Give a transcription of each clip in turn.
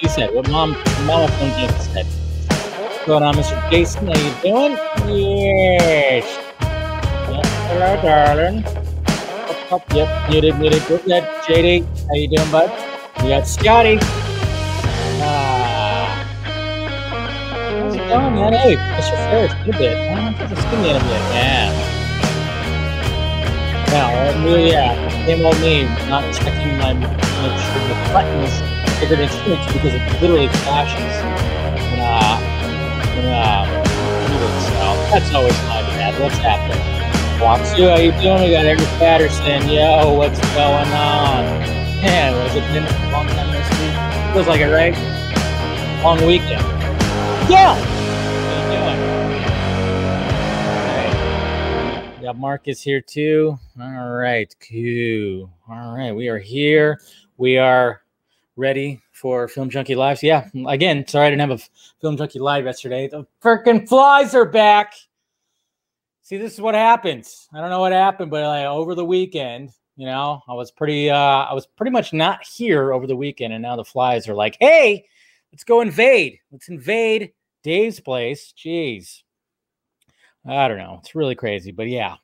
she said. What mom, mama from just said. What's going on, Mr. Jason? How you doing? Yes. Yep. Hello, darling. Up, up, yep. Muted, muted. Good, good. JD, how you doing, bud? We got Scotty. Ah. How's it going, man? Hey, Mr. Ferris, good bit. Put the skin in a bit. Yeah. Now, uh, yeah, same old me, not checking my the buttons it's fixed because it literally flashes when uh when uh. That's always my bad. What's happening? Watsu, how you doing? We got Eric Patterson. Yo, what's going on? Man, was it been a long time this week? Feels like it, right? Long weekend. Yeah. How you doing? got Marcus here too. All right, cool. All right, we are here. We are ready for Film Junkee Live. Yeah, again, sorry I didn't have a Film Junkee Live yesterday. The freaking flies are back. See, this is what happens. I don't know what happened, but like over the weekend, you know, I was pretty, uh, I was pretty much not here over the weekend, and now the flies are like, hey, let's go invade. Let's invade Dave's place. Jeez. I don't know. It's really crazy, but yeah.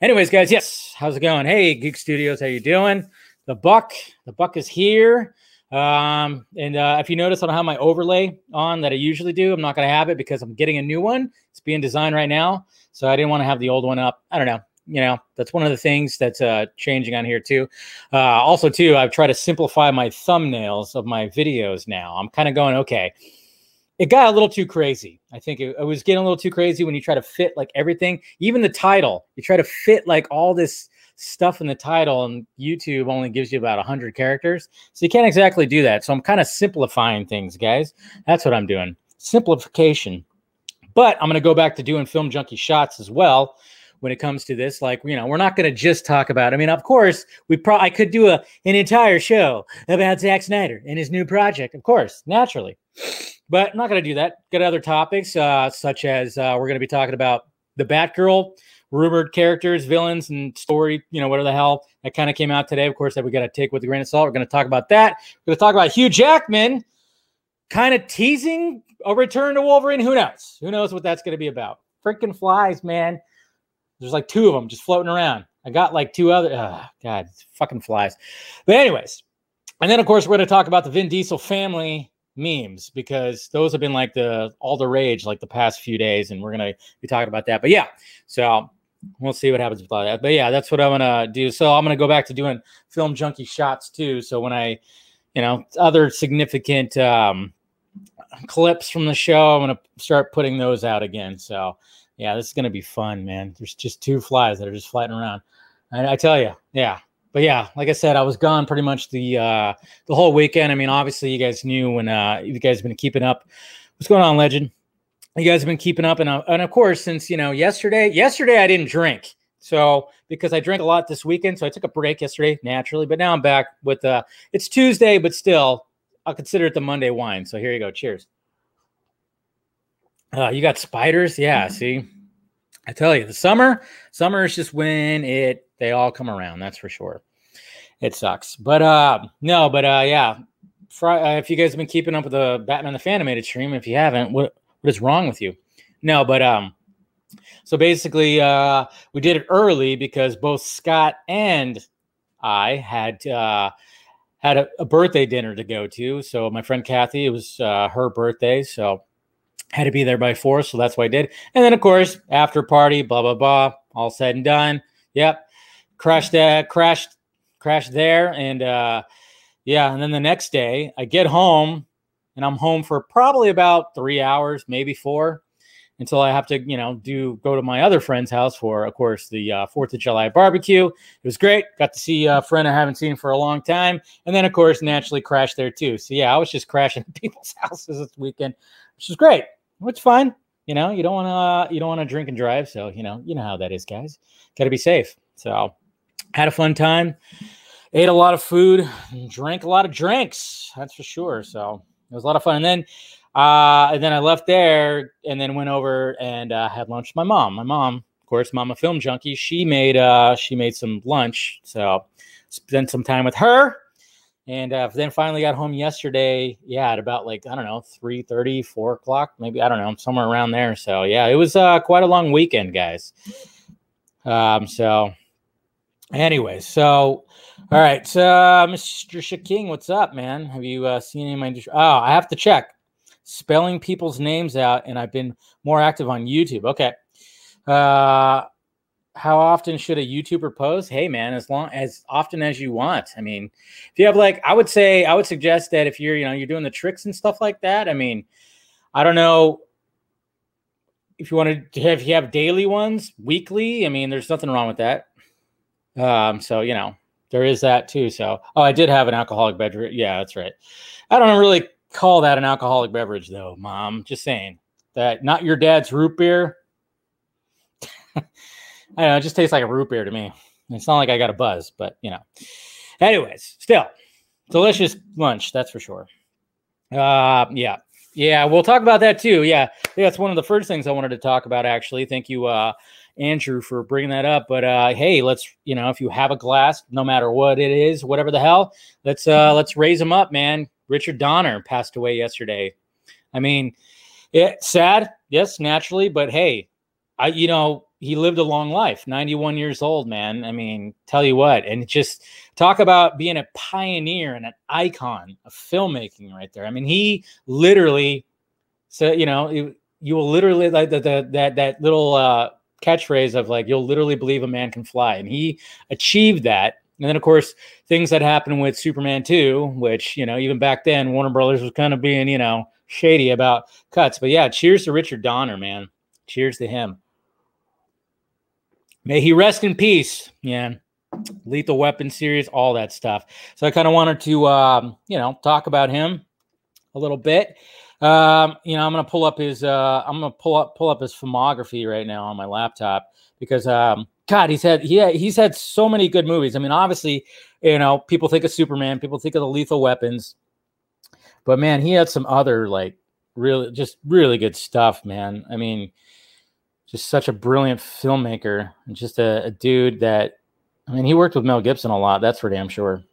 Anyways, guys, yes. How's it going? Hey, Geek Studios, how you doing? The buck, the buck is here. Um, and uh, if you notice, I don't have my overlay on that I usually do. I'm not going to have it because I'm getting a new one. It's being designed right now, so I didn't want to have the old one up. I don't know. You know, that's one of the things that's uh, changing on here too. Uh, also, too, I've tried to simplify my thumbnails of my videos now. I'm kind of going, okay, it got a little too crazy. I think it, it, was getting a little too crazy when you try to fit like everything, even the title. You try to fit like all this stuff in the title, and YouTube only gives you about 100 characters. So you can't exactly do that. So I'm kind of simplifying things, guys. That's what I'm doing simplification. But I'm going to go back to doing film junkee shots as well when it comes to this. Like, you know, we're not going to just talk about. I mean, of course, we probably I could do a an entire show about Zack Snyder and his new project. Of course, naturally. But I'm not going to do that. Got other topics, uh, such as uh, we're going to be talking about the Batgirl, rumored characters, villains, and story. You know, whatever the hell that kind of came out today. Of course, that we got to take with a grain of salt. We're going to talk about that. We're going to talk about Hugh Jackman, kind of teasing a return to Wolverine. Who knows? Who knows what that's going to be about? Freaking flies, man. There's like two of them just floating around. I got like two other. Oh, God, fucking flies. But anyways, and then of course we're going to talk about the Vin Diesel family memes because those have been like the all the rage like the past few days, and we're gonna be talking about that. But yeah, so we'll see what happens with all that. But yeah, that's what I'm gonna do. So I'm gonna go back to doing film junkee shots too. So when I, you know, other significant um, clips from the show, I'm gonna start putting those out again. So yeah, this is gonna be fun, man. There's just two flies that are just flying around. I, I tell you, yeah, but yeah, like I said, I was gone pretty much the uh, the whole weekend. I mean, obviously, you guys knew when uh, you guys have been keeping up. What's going on, Legend? You guys have been keeping up, and uh, and of course, since you know yesterday, yesterday I didn't drink, so because I drank a lot this weekend, so I took a break yesterday naturally. But now I'm back with uh, it's Tuesday, but still, I'll consider it the Monday wine. So here you go. Cheers. Uh, you got spiders, yeah. Mm-hmm. See, I tell you, the summer, summer is just when it they all come around. That's for sure. It sucks, but uh, no, but uh, yeah, uh, if you guys have been keeping up with the Batman the animated stream, if you haven't, what what is wrong with you? No, but um, so basically, uh, we did it early because both Scott and I had uh, had a, a birthday dinner to go to. So my friend Kathy, it was uh, her birthday, so had to be there by four. So that's what I did. And then of course, after party, blah blah blah, all said and done. Yep, crashed that, crashed, crashed there, and uh, yeah. And then the next day, I get home, and I'm home for probably about three hours, maybe four until I have to, you know, do go to my other friend's house for, of course, the uh, Fourth of July barbecue. It was great. Got to see a friend I haven't seen for a long time, and then of course naturally crashed there too. So yeah, I was just crashing people's houses this weekend, which is great. It's fine. You know, you don't want to you don't want to drink and drive, so you know you know how that is, guys. Got to be safe. So had a fun time. Ate a lot of food, drank a lot of drinks. That's for sure. So it was a lot of fun. And then uh, and then I left there and then went over and uh, had lunch with my mom. My mom, of course, mama film junkee. She made uh, she made some lunch, so spent some time with her. And uh, then finally got home yesterday. Yeah, at about like I don't know, 3 30, 4 o'clock, maybe I don't know, somewhere around there. So yeah, it was uh, quite a long weekend, guys. Um, so Anyway, so all right, uh, Mr. Shaking, what's up, man? Have you uh, seen any of my? Oh, I have to check spelling people's names out, and I've been more active on YouTube. Okay. Uh, how often should a YouTuber post? Hey, man, as long as often as you want. I mean, if you have like, I would say, I would suggest that if you're, you know, you're doing the tricks and stuff like that. I mean, I don't know if you want to have, you have daily ones, weekly. I mean, there's nothing wrong with that. Um, so you know, there is that too. So, oh, I did have an alcoholic beverage. Yeah, that's right. I don't really call that an alcoholic beverage, though, Mom. Just saying that not your dad's root beer. I know. It just tastes like a root beer to me. It's not like I got a buzz, but you know. Anyways, still delicious lunch, that's for sure. Uh, yeah, yeah, we'll talk about that too. Yeah, that's one of the first things I wanted to talk about. Actually, thank you, uh, Andrew, for bringing that up. But uh, hey, let's you know, if you have a glass, no matter what it is, whatever the hell, let's uh, let's raise them up, man. Richard Donner passed away yesterday. I mean, it sad, yes, naturally, but hey, I you know he lived a long life, 91 years old, man. I mean, tell you what, and just talk about being a pioneer and an icon of filmmaking right there. I mean, he literally so you know, you, you will literally like the, the that that little uh catchphrase of like you'll literally believe a man can fly and he achieved that and then, of course, things that happened with Superman 2, which, you know, even back then, Warner Brothers was kind of being, you know, shady about cuts. But yeah, cheers to Richard Donner, man. Cheers to him. May he rest in peace. Yeah. Lethal Weapon series, all that stuff. So I kind of wanted to, um, you know, talk about him a little bit. Um, you know, I'm gonna pull up his, uh, I'm gonna pull up pull up his filmography right now on my laptop because um, God, he's had he he's had so many good movies. I mean, obviously, you know, people think of Superman, people think of the Lethal Weapons, but man, he had some other like really just really good stuff, man. I mean, just such a brilliant filmmaker and just a, a dude that I mean, he worked with Mel Gibson a lot. That's for damn sure.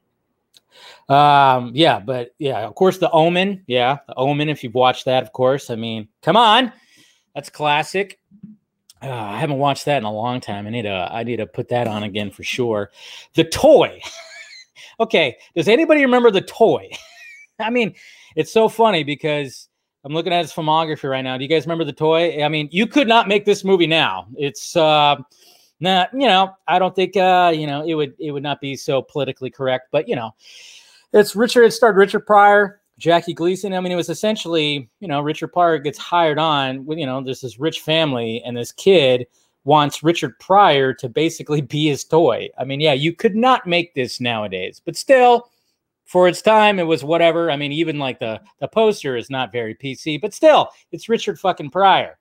Um, yeah, but yeah, of course, The Omen. Yeah, The Omen. If you've watched that, of course. I mean, come on, that's classic. Uh, I haven't watched that in a long time. I need to I need to put that on again for sure. The toy. okay, does anybody remember the toy? I mean, it's so funny because I'm looking at his filmography right now. Do you guys remember the toy? I mean, you could not make this movie now. It's uh not, you know, I don't think uh, you know, it would it would not be so politically correct, but you know, it's Richard it starred Richard Pryor, Jackie Gleason. I mean, it was essentially, you know, Richard Pryor gets hired on with, you know, there's this rich family, and this kid wants Richard Pryor to basically be his toy. I mean, yeah, you could not make this nowadays, but still, for its time, it was whatever. I mean, even like the the poster is not very PC, but still, it's Richard fucking Pryor.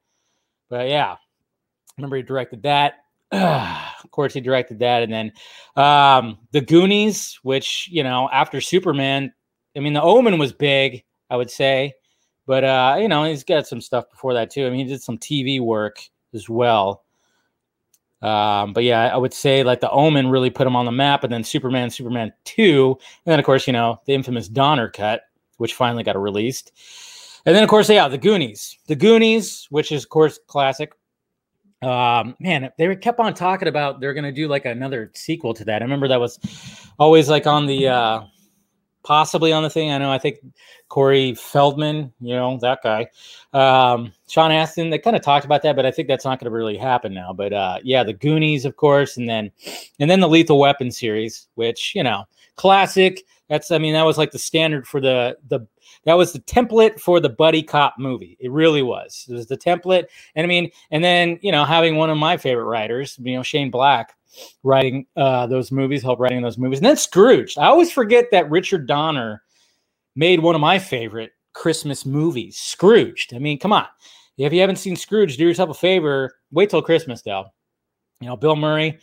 But yeah, remember he directed that. of course, he directed that, and then um, the Goonies, which you know, after Superman, I mean, the Omen was big, I would say, but uh, you know, he's got some stuff before that too. I mean, he did some TV work as well. Um, but yeah, I would say like the Omen really put him on the map, and then Superman, Superman two, and then of course you know the infamous Donner cut. which finally got released. And then, of course, yeah, the Goonies. The Goonies, which is, of course, classic. Um, man, they kept on talking about they're to do like another sequel to that. I remember that was always like on the uh, possibly on the thing. I know. I think Corey Feldman, you know that guy, um, Sean Astin. They kind of talked about that, but I think that's not to really happen now. But uh, yeah, the Goonies, of course, and then and then the Lethal Weapon series, which you know, classic. That's I mean that was like the standard for the the that was the template for the buddy cop movie. It really was. It was the template, and I mean, and then you know having one of my favorite writers, you know Shane Black, writing uh, those movies, help writing those movies. And then Scrooge. I always forget that Richard Donner made one of my favorite Christmas movies, Scrooged. I mean, come on. If you haven't seen Scrooge, do yourself a favor. Wait till Christmas, though. You know, Bill Murray,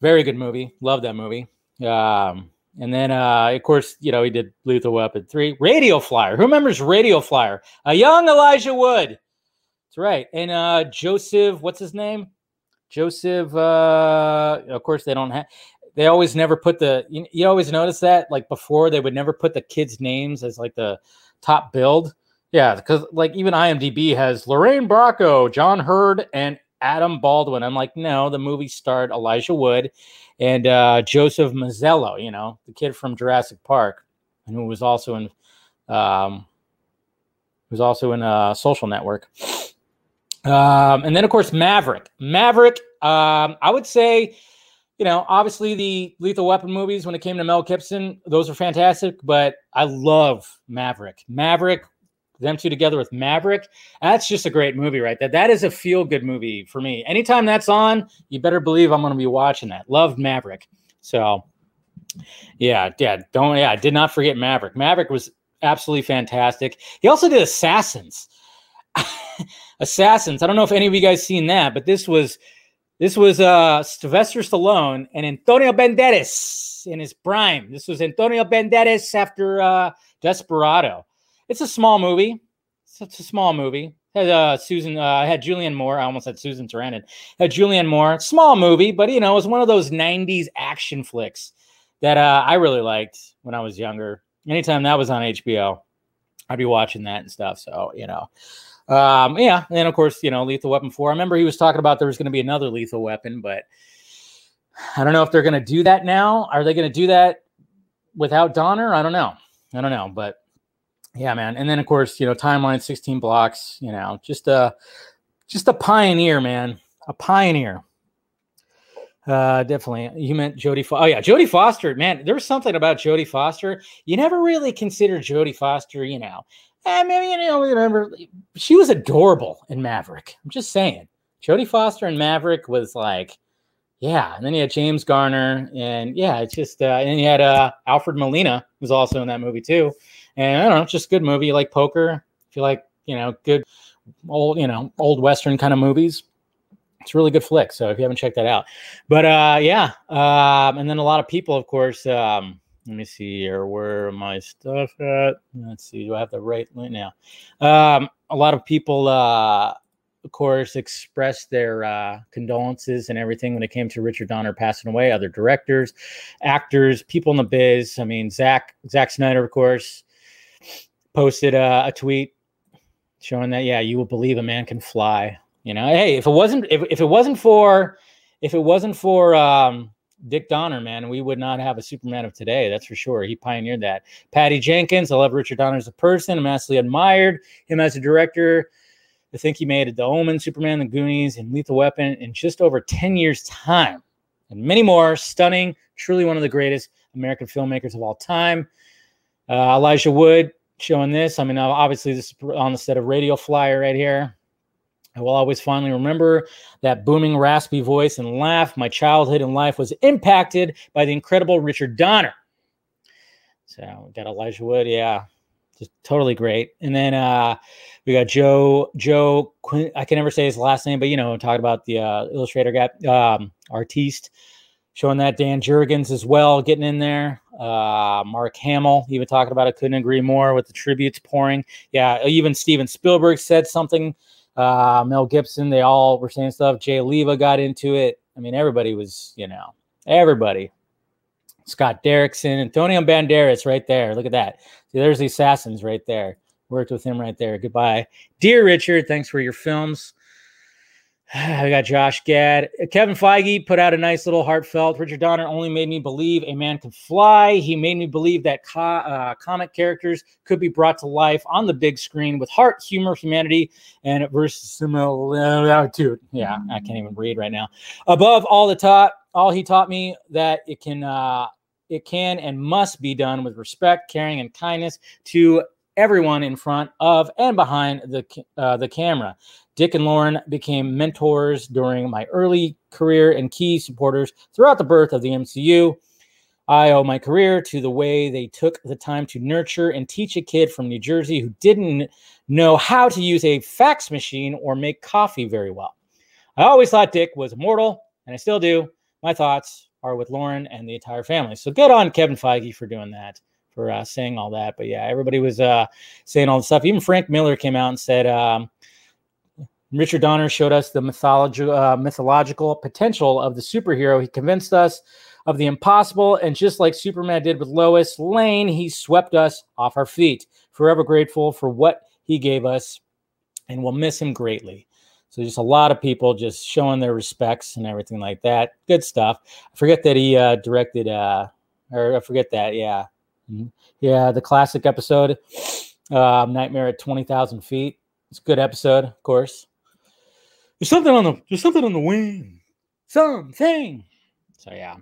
very good movie. Love that movie. Um, and then, uh, of course, you know, he did Lethal Weapon 3. Radio Flyer. Who remembers Radio Flyer? A young Elijah Wood. That's right. And uh, Joseph, what's his name? Joseph, uh, of course, they don't have. They always never put the. You, you always notice that, like before, they would never put the kids' names as like the top build. Yeah, because like even IMDb has Lorraine Bracco, John Heard, and Adam Baldwin. I'm like, no, the movie starred Elijah Wood and uh, Joseph Mazzello, you know, the kid from Jurassic Park, and who was also in, um, was also in a uh, Social Network. Um, and then, of course, Maverick. Maverick, um, I would say, you know, obviously the Lethal Weapon movies, when it came to Mel Gibson, those are fantastic, but I love Maverick. Maverick, them two together with Maverick, that's just a great movie, right? That that is a feel good movie for me. Anytime that's on, you better believe I'm going to be watching that. Loved Maverick. So, yeah, yeah, don't, yeah, I did not forget Maverick. Maverick was absolutely fantastic. He also did Assassins. Assassins. I don't know if any of you guys seen that, but this was this was uh Sylvester Stallone and Antonio Banderas in his prime. This was Antonio Banderas after uh Desperado. It's a small movie. It's, a small movie. Had uh Susan uh had Julianne Moore. I almost had Susan Sarandon. Had Julianne Moore. Small movie, but you know, it was one of those 90s action flicks that uh I really liked when I was younger. Anytime that was on HBO, I'd be watching that and stuff. So, you know. Um, yeah, and then of course, you know, Lethal Weapon 4. I remember he was talking about there was going to be another Lethal Weapon, but I don't know if they're going to do that now. Are they going to do that without Donner? I don't know. I don't know, but yeah, man. And then of course, you know, timeline 16 blocks, you know, just a just a pioneer, man. A pioneer. Uh, definitely. You meant Jodie. Fo- oh yeah, Jodie Foster. Man, there's something about Jodie Foster. You never really consider Jodie Foster. You know, I mean, you know, remember she was adorable in Maverick. I'm just saying, Jodie Foster in Maverick was like, yeah. And then you had James Garner, and yeah, it's just, uh, and you had uh, Alfred Molina was also in that movie too. And I don't know, it's just a good movie. You like poker? If you like, you know, good old, you know, old western kind of movies, it's really good flick. So if you haven't checked that out, but uh, yeah, um, and then a lot of people, of course. Um, let me see here. Where my stuff at? Let's see. Do I have the right link now? Um, a lot of people, uh, of course, expressed their uh, condolences and everything when it came to Richard Donner passing away. Other directors, actors, people in the biz. I mean, Zach Zack Snyder, of course, posted a, a tweet showing that yeah, you will believe a man can fly. You know, hey, if it wasn't if, if it wasn't for if it wasn't for um, Dick Donner, man, we would not have a Superman of today. That's for sure. He pioneered that. Patty Jenkins, I love Richard Donner as a person. I'm massively admired him as a director. I think he made The Omen, Superman, The Goonies, and Lethal Weapon in just over 10 years' time. And many more. Stunning. Truly one of the greatest American filmmakers of all time. Uh, Elijah Wood showing this. I mean, obviously, this is on the set of Radio Flyer right here. I will always fondly remember that booming, raspy voice and laugh. My childhood and life was impacted by the incredible Richard Donner. So we got Elijah Wood, yeah, just totally great. And then uh, we got Joe Joe. I can never say his last name, but you know, talking about the uh, illustrator guy, um, artiste, showing that Dan Jurgens as well, getting in there. Uh, Mark Hamill even talking about it. Couldn't agree more with the tributes pouring. Yeah, even Steven Spielberg said something uh, Mel Gibson, they all were saying stuff. Jay Leva got into it. I mean, everybody was, you know, everybody. Scott Derrickson, Antonio Banderas, right there. Look at that. See, there's the assassins right there. Worked with him right there. Goodbye, dear Richard. Thanks for your films. I got Josh Gad. Kevin Feige put out a nice little heartfelt. Richard Donner only made me believe a man can fly. He made me believe that co- uh, comic characters could be brought to life on the big screen with heart, humor, humanity, and verisimilitude. Yeah, I can't even read right now. Above all the taught, all he taught me that it can, uh, it can and must be done with respect, caring, and kindness to everyone in front of and behind the uh, the camera. Dick and Lauren became mentors during my early career and key supporters throughout the birth of the MCU. I owe my career to the way they took the time to nurture and teach a kid from New Jersey who didn't know how to use a fax machine or make coffee very well. I always thought Dick was immortal, and I still do. My thoughts are with Lauren and the entire family. So good on Kevin Feige for doing that, for uh, saying all that. But yeah, everybody was uh, saying all the stuff. Even Frank Miller came out and said, um, Richard Donner showed us the mythology, uh, mythological potential of the superhero. He convinced us of the impossible, and just like Superman did with Lois Lane, he swept us off our feet. Forever grateful for what he gave us, and we'll miss him greatly. So just a lot of people just showing their respects and everything like that. Good stuff. I forget that he uh, directed, uh, or I forget that, yeah, mm-hmm. yeah, the classic episode, uh, Nightmare at Twenty Thousand Feet. It's a good episode, of course. There's something on the there's something on the wing. Something. So yeah.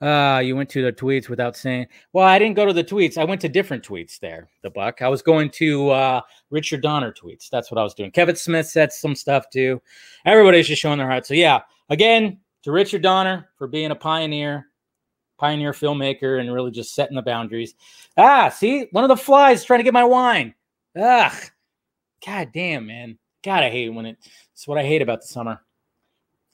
Uh, you went to the tweets without saying. Well, I didn't go to the tweets. I went to different tweets there. The buck. I was going to uh, Richard Donner tweets. That's what I was doing. Kevin Smith said some stuff too. Everybody's just showing their heart. So yeah, again to Richard Donner for being a pioneer, pioneer filmmaker, and really just setting the boundaries. Ah, see, one of the flies trying to get my wine. Ugh, god damn, man. God, I hate when it. It's what I hate about the summer.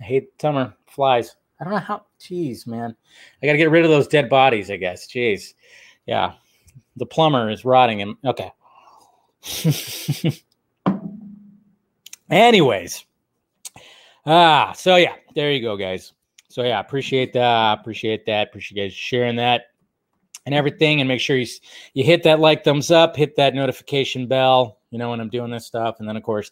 I hate summer flies. I don't know how. Jeez, man. I got to get rid of those dead bodies. I guess. Jeez. Yeah. The plumber is rotting him. Okay. Anyways. Ah, so yeah, there you go, guys. So yeah, appreciate that. Appreciate that. Appreciate you guys sharing that and everything. And make sure you you hit that like thumbs up, hit that notification bell you know, when I'm doing this stuff. And then, of course,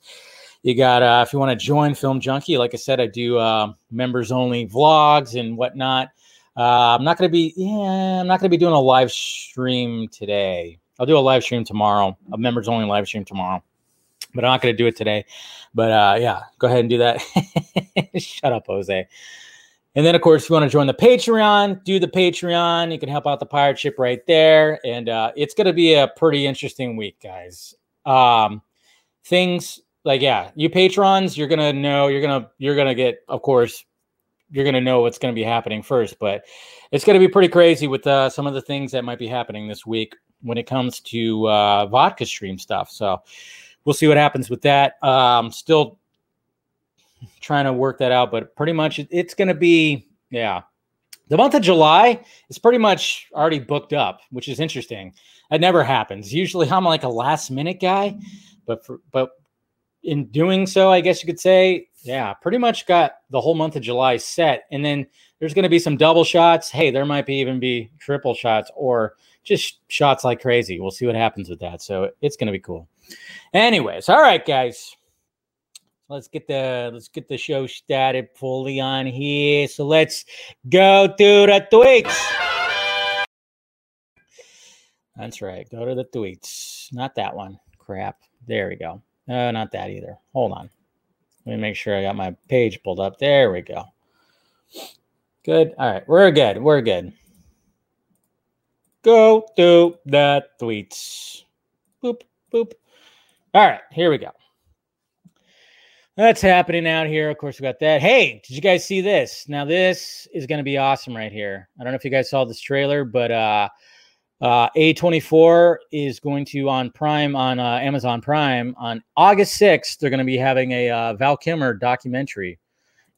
you got uh, if you want to join Film Junkee, like I said, I do uh, members only vlogs and whatnot. Uh, I'm not going to be, yeah, I'm not going to be doing a live stream today. I'll do a live stream tomorrow, a members only live stream tomorrow, but I'm not going to do it today. But uh, yeah, go ahead and do that. Shut up, Jose. And then, of course, if you want to join the Patreon, do the Patreon. You can help out the pirate ship right there. And uh, it's going to be a pretty interesting week, guys. Um, things like yeah, you patrons, you're gonna know, you're gonna you're gonna get, of course, you're gonna know what's gonna be happening first, but it's gonna be pretty crazy with uh, some of the things that might be happening this week when it comes to uh, vodka stream stuff. So we'll see what happens with that. Um, still trying to work that out, but pretty much it's going to be, yeah. The month of July is pretty much already booked up, which is interesting. That never happens. Usually I'm like a last minute guy, but for, but in doing so, I guess you could say, yeah, pretty much got the whole month of July set. And then there's going to be some double shots. Hey, there might be even be triple shots or just shots like crazy. We'll see what happens with that. So it's going to be cool. Anyways, all right, guys. Let's get the let's get the show started fully on here. So let's go to the tweets. That's right. Go to the tweets. Not that one. Crap. There we go. No, not that either. Hold on. Let me make sure I got my page pulled up. There we go. Good. All right. We're good. We're good. Go to the tweets. Boop, boop. All right. Here we go. That's happening out here. Of course, we got that. Hey, did you guys see this? Now, this is going to be awesome right here. I don't know if you guys saw this trailer, but uh, uh, A24 is going to on Prime on uh, Amazon Prime on August 6th. They're going to be having a uh, Val Kilmer documentary,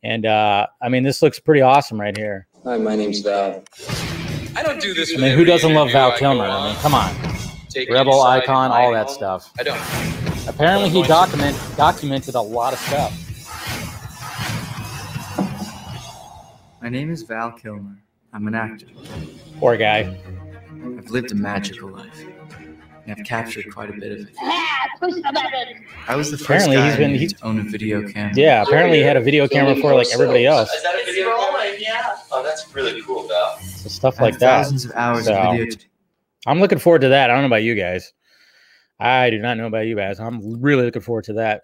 and uh, I mean this looks pretty awesome right here. Hi, my name's Val. I don't do this. I mean, who doesn't love Val Kilmer? I mean, come on, Rebel icon, all that stuff. I don't. Apparently, he document documented a lot of stuff. My name is Val Kilmer. I'm an actor. Poor guy. I've lived a magical life. And I've captured quite a bit of it. Push the button. I was the first Apparently guy he's been- to he's- own a video camera. Yeah, apparently he had a video camera before like everybody else. Is that a video camera? Yeah. Oh, that's really cool, Val. So stuff like that. thousands of hours So- of video. I'm looking forward to that. I don't know about you guys. I do not know about you guys. I'm really looking forward to that.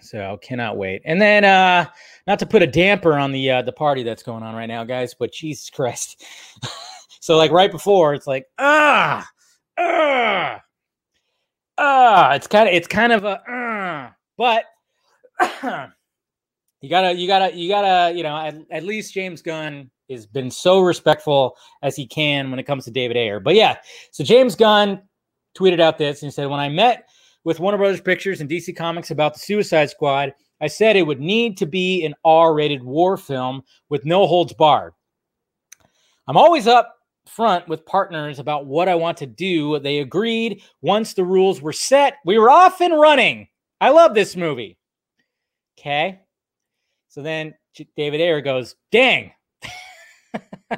So cannot wait. And then uh not to put a damper on the uh the party that's going on right now, guys, but Jesus Christ. so like right before it's like ah ah ah it's kind of it's kind of a uh, but you gotta you gotta you gotta you know at, at least james gunn has been so respectful as he can when it comes to david ayer but yeah so james gunn tweeted out this and said when i met with warner brothers pictures and dc comics about the suicide squad i said it would need to be an r-rated war film with no holds barred i'm always up front with partners about what i want to do they agreed once the rules were set we were off and running i love this movie okay so then David Ayer goes, dang.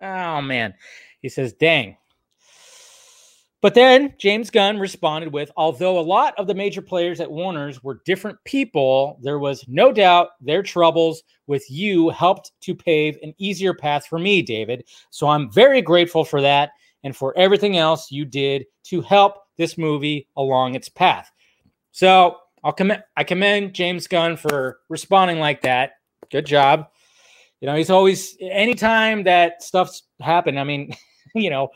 oh, man. He says, dang. But then James Gunn responded with, although a lot of the major players at Warner's were different people, there was no doubt their troubles with you helped to pave an easier path for me, David. So I'm very grateful for that and for everything else you did to help this movie along its path. So I'll commend I commend James Gunn for responding like that. Good job. You know, he's always anytime that stuff's happened. I mean, you know,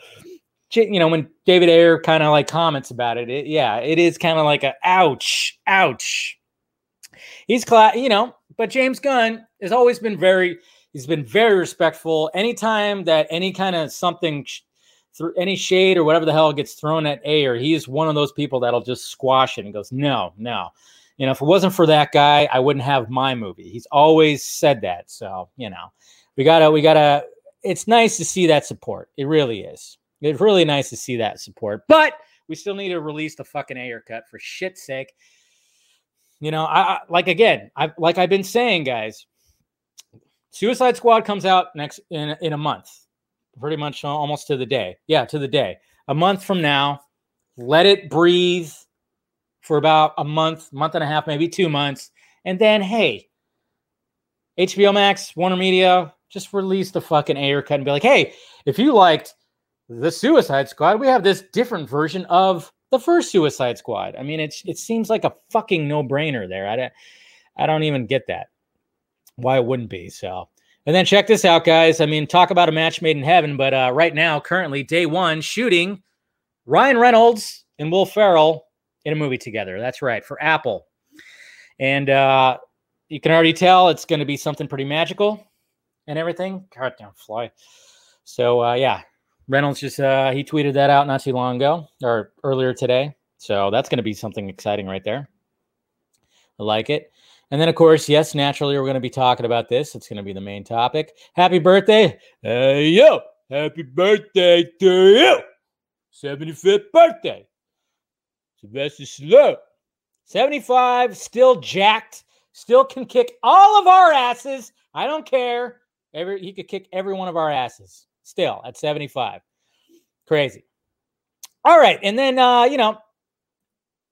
you know when David Ayer kind of like comments about it, it yeah, it is kind of like a ouch, ouch. He's cla- you know, but James Gunn has always been very he's been very respectful. Anytime that any kind of something through any shade or whatever the hell gets thrown at Ayer, he is one of those people that'll just squash it and goes, no, no. You know, if it wasn't for that guy, I wouldn't have my movie. He's always said that. So, you know, we gotta, we gotta, it's nice to see that support. It really is. It's really nice to see that support. But we still need to release the fucking Ayer cut for shit's sake. You know, I, I like again, I like I've been saying, guys. Suicide Squad comes out next in in a month pretty much almost to the day. Yeah, to the day. A month from now, let it breathe for about a month, month and a half, maybe two months. And then, hey, HBO Max, Warner Media, just release the fucking Ayer cut and be like, hey, if you liked the Suicide Squad, we have this different version of the first Suicide Squad. I mean, it's it seems like a fucking no-brainer there. I don't I don't even get that. Why it wouldn't be. So and then check this out, guys. I mean, talk about a match made in heaven, but uh, right now, currently, day one, shooting Ryan Reynolds and Will Ferrell in a movie together. That's right, for Apple. And uh, you can already tell it's going to be something pretty magical and everything. Goddamn fly. So, uh, yeah, Reynolds just, uh, he tweeted that out not too long ago or earlier today. So that's going to be something exciting right there. I like it. And then, of course, yes, naturally, we're going to be talking about this. It's going to be the main topic. Happy birthday. Hey, yo. Happy birthday to you. 75th birthday. Sylvester Stallone. 75, still jacked, still can kick all of our asses. I don't care. Every he could kick every one of our asses still at 75. Crazy. All right. And then uh, you know,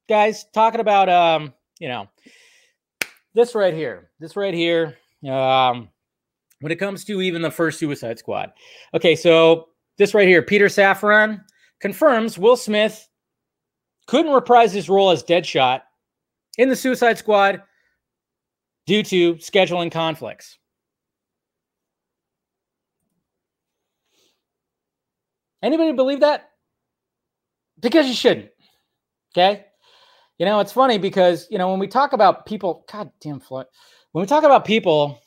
guys, talking about um, you know, this right here, this right here, um, when it comes to even the first Suicide Squad. Okay, so this right here, Peter Safran confirms Will Smith couldn't reprise his role as Deadshot in the Suicide Squad due to scheduling conflicts. Anybody believe that? Because you shouldn't. Okay. You know, it's funny because, you know, when we talk about people, God damn, Floyd, when we talk about people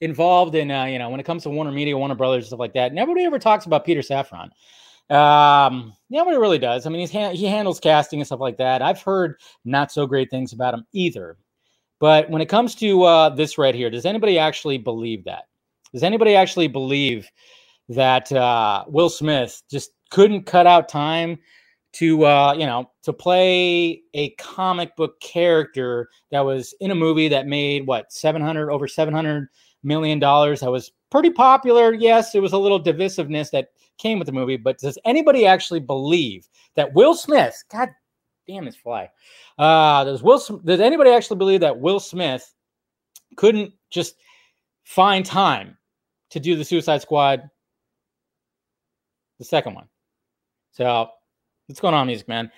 involved in, uh, you know, when it comes to Warner Media, Warner Brothers, stuff like that, nobody ever talks about Peter Safran. Um, nobody really does. I mean, he's ha- he handles casting and stuff like that. I've heard not so great things about him either. But when it comes to uh, this right here, does anybody actually believe that? Does anybody actually believe that uh, Will Smith just couldn't cut out time to uh, you know to play a comic book character that was in a movie that made what 700 over 700 million dollars. That was pretty popular. Yes, it was a little divisiveness that came with the movie, but does anybody actually believe that Will Smith, God damn this fly, uh, does Will, does anybody actually believe that Will Smith couldn't just find time to do the Suicide Squad, the second one? So, what's going on, music man?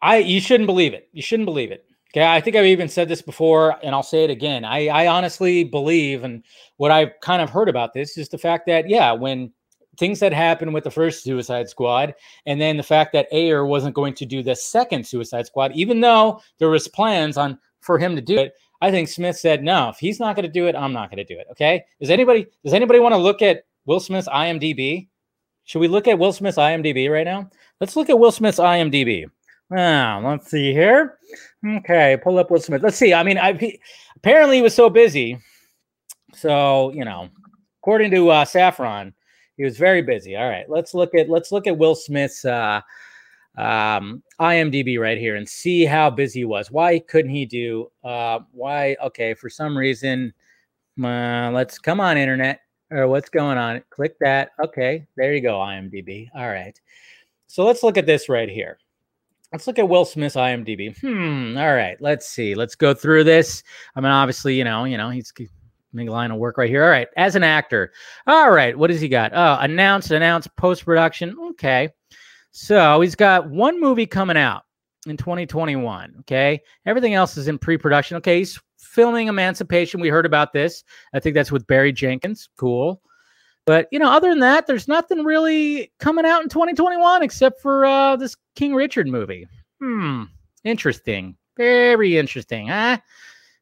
I you shouldn't believe it. You shouldn't believe it. Okay, I think I've even said this before, and I'll say it again. I, I honestly believe, and what I've kind of heard about this is the fact that yeah, when things that happened with the first Suicide Squad, and then the fact that Ayer wasn't going to do the second Suicide Squad, even though there was plans on for him to do it. I think Smith said, "No, if he's not going to do it, I'm not going to do it." Okay? Does anybody does anybody want to look at Will Smith's IMDb? Should we look at Will Smith's IMDb right now? Let's look at Will Smith's IMDb. Now, let's see here. Okay, pull up Will Smith. Let's see. I mean, I apparently he was so busy. So you know, according to uh, Safran, he was very busy. All right, let's look at let's look at Will Smith's uh, um, IMDb right here and see how busy he was. Why couldn't he do? Uh, why? Okay, for some reason, uh, let's come on, internet. Or what's going on? Click that. Okay, there you go, IMDb. All right. So let's look at this right here. Let's look at Will Smith's IMDb. Hmm. All right. Let's see. Let's go through this. I mean, obviously, you know, you know, he's big line of work right here. All right. As an actor. All right. What has he got? Oh, announced, announced, post production. Okay. So he's got one movie coming out in 2021. Okay. Everything else is in pre production. Okay. He's filming Emancipation. We heard about this. I think that's with Barry Jenkins. Cool. But you know, other than that, there's nothing really coming out in 2021 except for uh, this King Richard movie. Hmm, interesting, very interesting, huh?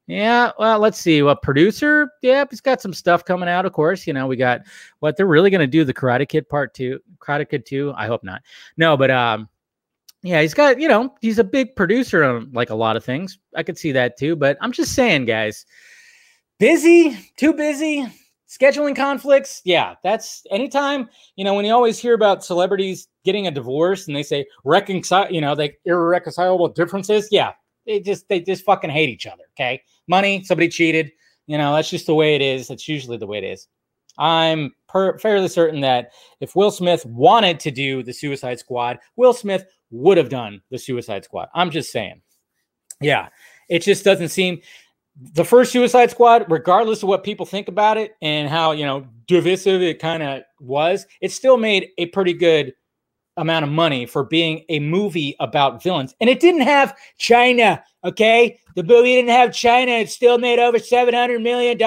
Yeah, well, let's see. What producer? Yep, he's got some stuff coming out. Of course, you know we got what they're really going to do. The Karate Kid Part Two, Karate Kid Two. I hope not. No, but um, yeah, he's got you know he's a big producer on like a lot of things. I could see that too. But I'm just saying, guys, busy, too busy scheduling conflicts yeah that's anytime you know when you always hear about celebrities getting a divorce and they say reconcile you know they irreconcilable differences yeah they just they just fucking hate each other okay money somebody cheated you know that's just the way it is that's usually the way it is i'm per- fairly certain that if will smith wanted to do the suicide squad will smith would have done the suicide squad i'm just saying yeah it just doesn't seem the first Suicide Squad, regardless of what people think about it and how you know divisive it kind of was, it still made a pretty good amount of money for being a movie about villains. And it didn't have China, okay? The movie didn't have China. It still made over $700 million.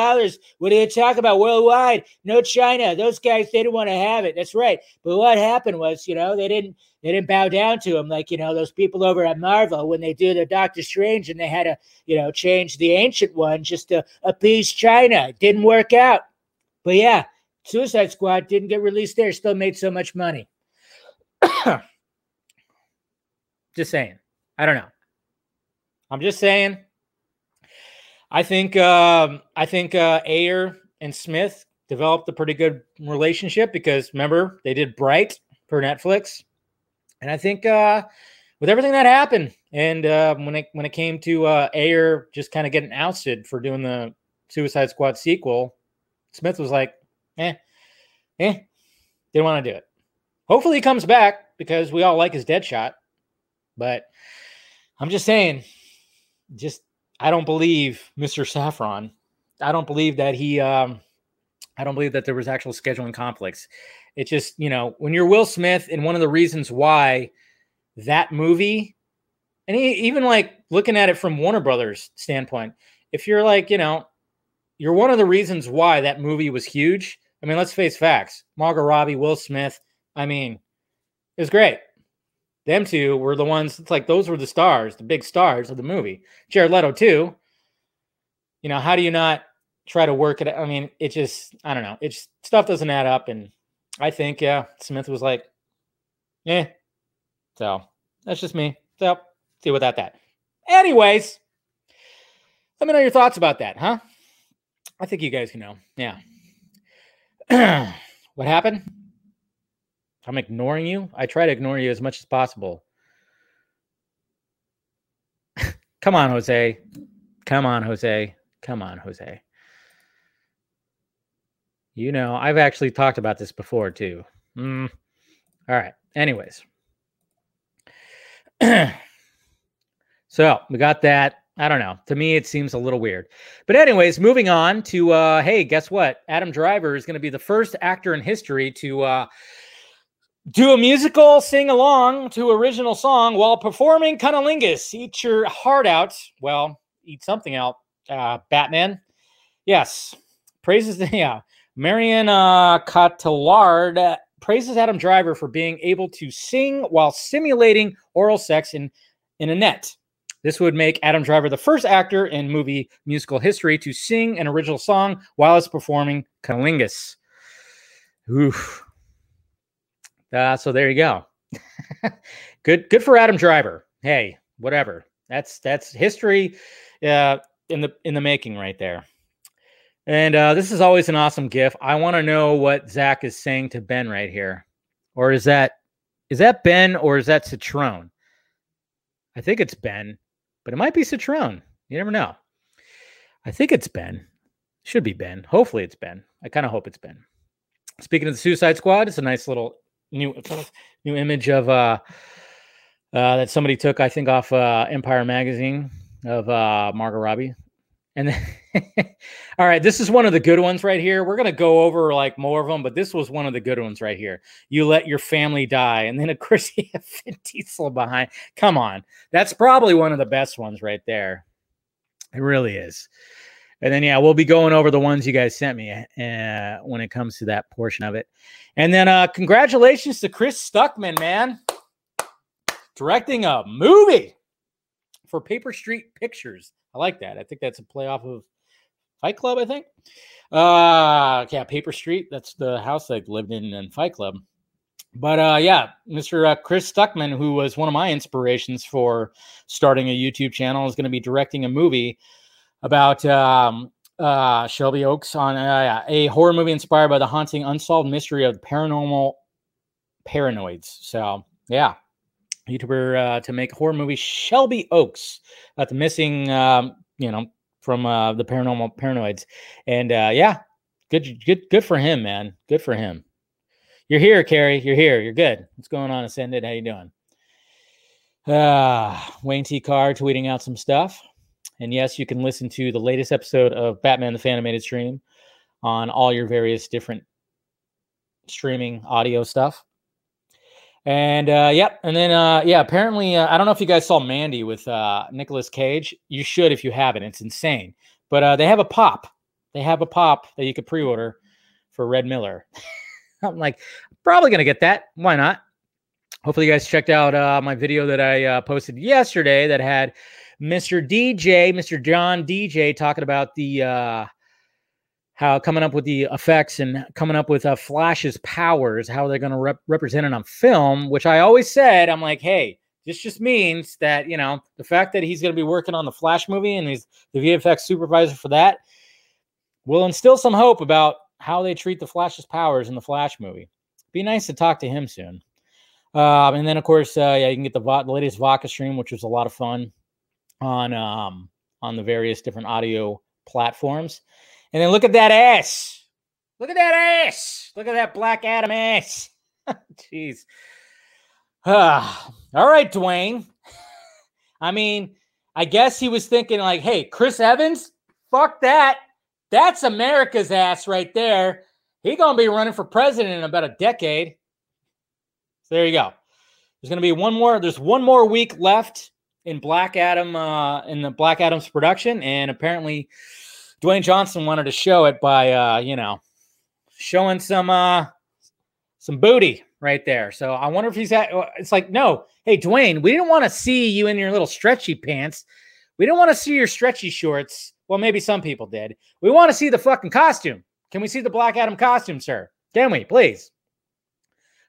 What are you talk about worldwide? No China. Those guys, they didn't want to have it. That's right. But what happened was, you know, they didn't they didn't bow down to him like, you know, those people over at Marvel when they do the Doctor Strange and they had to, you know, change the ancient one just to appease China. It didn't work out. But yeah, Suicide Squad didn't get released there, still made so much money. just saying. I don't know. I'm just saying. I think um, I think uh, Ayer and Smith developed a pretty good relationship because remember they did Bright for Netflix, and I think uh, with everything that happened and uh, when it when it came to uh, Ayer just kind of getting ousted for doing the Suicide Squad sequel, Smith was like, eh, eh, didn't want to do it. Hopefully he comes back because we all like his Deadshot. But I'm just saying, just I don't believe Mr. Safran. I don't believe that he um I don't believe that there was actual scheduling conflicts. It just, you know, when you're Will Smith and one of the reasons why that movie and even like looking at it from Warner Brothers standpoint, if you're like, you know, you're one of the reasons why that movie was huge. I mean, let's face facts. Margot Robbie, Will Smith, I mean, it was great. Them two were the ones, it's like those were the stars, the big stars of the movie. Jared Leto, too. You know, how do you not try to work it? I mean, it just, I don't know. It's stuff doesn't add up. And I think, yeah, Smith was like, yeah. So that's just me. So see that that. Anyways, let me know your thoughts about that, huh? I think you guys can know. Yeah. what happened? I'm ignoring you. I try to ignore you as much as possible. Come on, Jose. Come on, Jose. Come on, Jose. You know, I've actually talked about this before too. Mm. All right. Anyways. so we got that. I don't know. To me, it seems a little weird. But, anyways, moving on to uh, hey, guess what? Adam Driver is going to be the first actor in history to uh, do a musical sing along to original song while performing cunnilingus. Eat your heart out. Well, eat something out. Uh, Batman. Yes. Praises, the yeah. Marion uh, Cotillard praises Adam Driver for being able to sing while simulating oral sex in, in Annette. This would make Adam Driver the first actor in movie musical history to sing an original song while it's performing cunnilingus. Oof. Uh, so there you go. good, good for Adam Driver. Hey, whatever. That's that's history uh, in the in the making right there. And uh, this is always an awesome gif. I want to know what Zach is saying to Ben right here, or is that is that Ben or is that Citrone? I think it's Ben, but it might be Citrone. You never know. I think it's Ben. Should be Ben. Hopefully it's Ben. I kind of hope it's Ben. Speaking of the Suicide Squad, it's a nice little new new image of uh, uh that somebody took, I think, off uh Empire magazine of uh Margot Robbie. And then, all right, this is one of the good ones right here. We're gonna go over like more of them, but this was one of the good ones right here. You let your family die, and then of course you have Vin Diesel behind. Come on, that's probably one of the best ones right there. It really is. And then, yeah, we'll be going over the ones you guys sent me uh, when it comes to that portion of it. And then, uh, congratulations to Chris Stuckman, man, directing a movie for Paper Street Pictures. I like that. I think that's a play off of Fight Club, I think. Uh, yeah, Paper Street. That's the house I lived in in Fight Club. But uh, yeah, Mr. Uh, Chris Stuckman, who was one of my inspirations for starting a YouTube channel, is going to be directing a movie about um, uh, Shelby Oaks on uh, a horror movie inspired by the haunting, unsolved mystery of the paranormal paranoids. So, yeah, YouTuber uh, to make a horror movie Shelby Oaks about the missing, um, you know, from uh, the paranormal paranoids. And uh, yeah, good, good, good for him, man. Good for him. You're here, Carrie. You're here. You're good. What's going on, Ascended? How you doing? Uh, Wayne T. Carr tweeting out some stuff. And yes, you can listen to the latest episode of Batman the Fanimated Stream on all your various different streaming audio stuff. And uh, yep, and then uh, yeah, apparently uh, I don't know if you guys saw Mandy with uh, Nicolas Cage. You should if you haven't. It's insane. But uh, they have a pop. They have a pop that you could pre-order for Red Miller. I'm like, probably gonna get that. Why not? Hopefully, you guys checked out uh, my video that I uh, posted yesterday that had Mr. DJ, Mr. John DJ, talking about the uh, how coming up with the effects and coming up with uh, Flash's powers, how they're going to rep- represent it on film. Which I always said, I'm like, hey, this just means that you know the fact that he's going to be working on the Flash movie and he's the VFX supervisor for that will instill some hope about how they treat the Flash's powers in the Flash movie. Be nice to talk to him soon. Um, and then, of course, uh, yeah, you can get the, the latest Vodka stream, which was a lot of fun on um, on the various different audio platforms. And then look at that ass. Look at that ass. Look at that Black Adam ass. Jeez. All right, Dwayne. I mean, I guess he was thinking like, hey, Chris Evans, fuck that. That's America's ass right there. He gonna be running for president in about a decade. There you go. There's gonna be one more. There's one more week left in Black Adam uh, in the Black Adam's production, and apparently Dwayne Johnson wanted to show it by uh, you know showing some uh, some booty right there. So I wonder if he's at. Uh, it's like no, hey Dwayne, we didn't want to see you in your little stretchy pants. We didn't want to see your stretchy shorts. Well, maybe some people did. We want to see the fucking costume. Can we see the Black Adam costume, sir? Can we, please?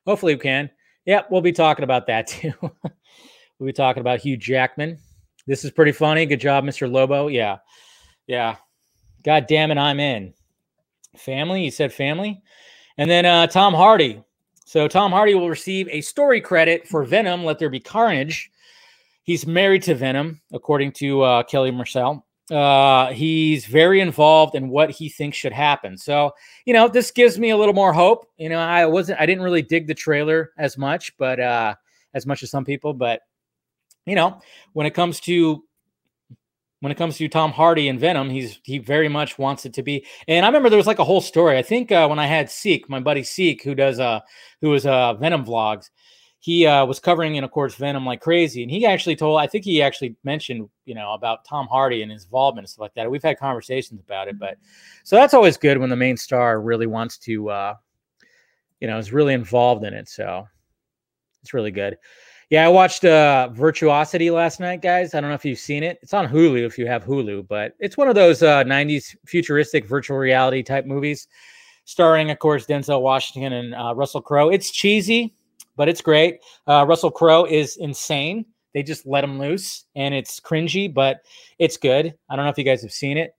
Hopefully we can. Yep, we'll be talking about that too. We'll be talking about Hugh Jackman. This is pretty funny. Good job, Mr. Lobo. Yeah. Yeah. God damn it, I'm in. Family. You said family. And then uh, Tom Hardy. So Tom Hardy will receive a story credit for Venom, Let There Be Carnage. He's married to Venom, according to uh, Kelly Marcel. uh, he's very involved in what he thinks should happen. So, you know, this gives me a little more hope. You know, I wasn't, I didn't really dig the trailer as much, but uh, as much as some people, but you know, when it comes to when it comes to Tom Hardy and Venom, he's he very much wants it to be. And I remember there was like a whole story. I think uh, when I had Seek, my buddy Seek, who does uh who was uh Venom vlogs, he uh, was covering in, of course, Venom like crazy. And he actually told, I think he actually mentioned, you know, about Tom Hardy and his involvement and stuff like that. We've had conversations about it, but so that's always good when the main star really wants to, uh, you know, is really involved in it. So it's really good. Yeah, I watched uh, Virtuosity last night, guys. I don't know if you've seen it. It's on Hulu if you have Hulu, but it's one of those uh, 90s futuristic virtual reality type movies starring, of course, Denzel Washington and uh, Russell Crowe. It's cheesy but it's great. Uh, Russell Crowe is insane. They just let him loose, and it's cringy, but it's good. I don't know if you guys have seen it.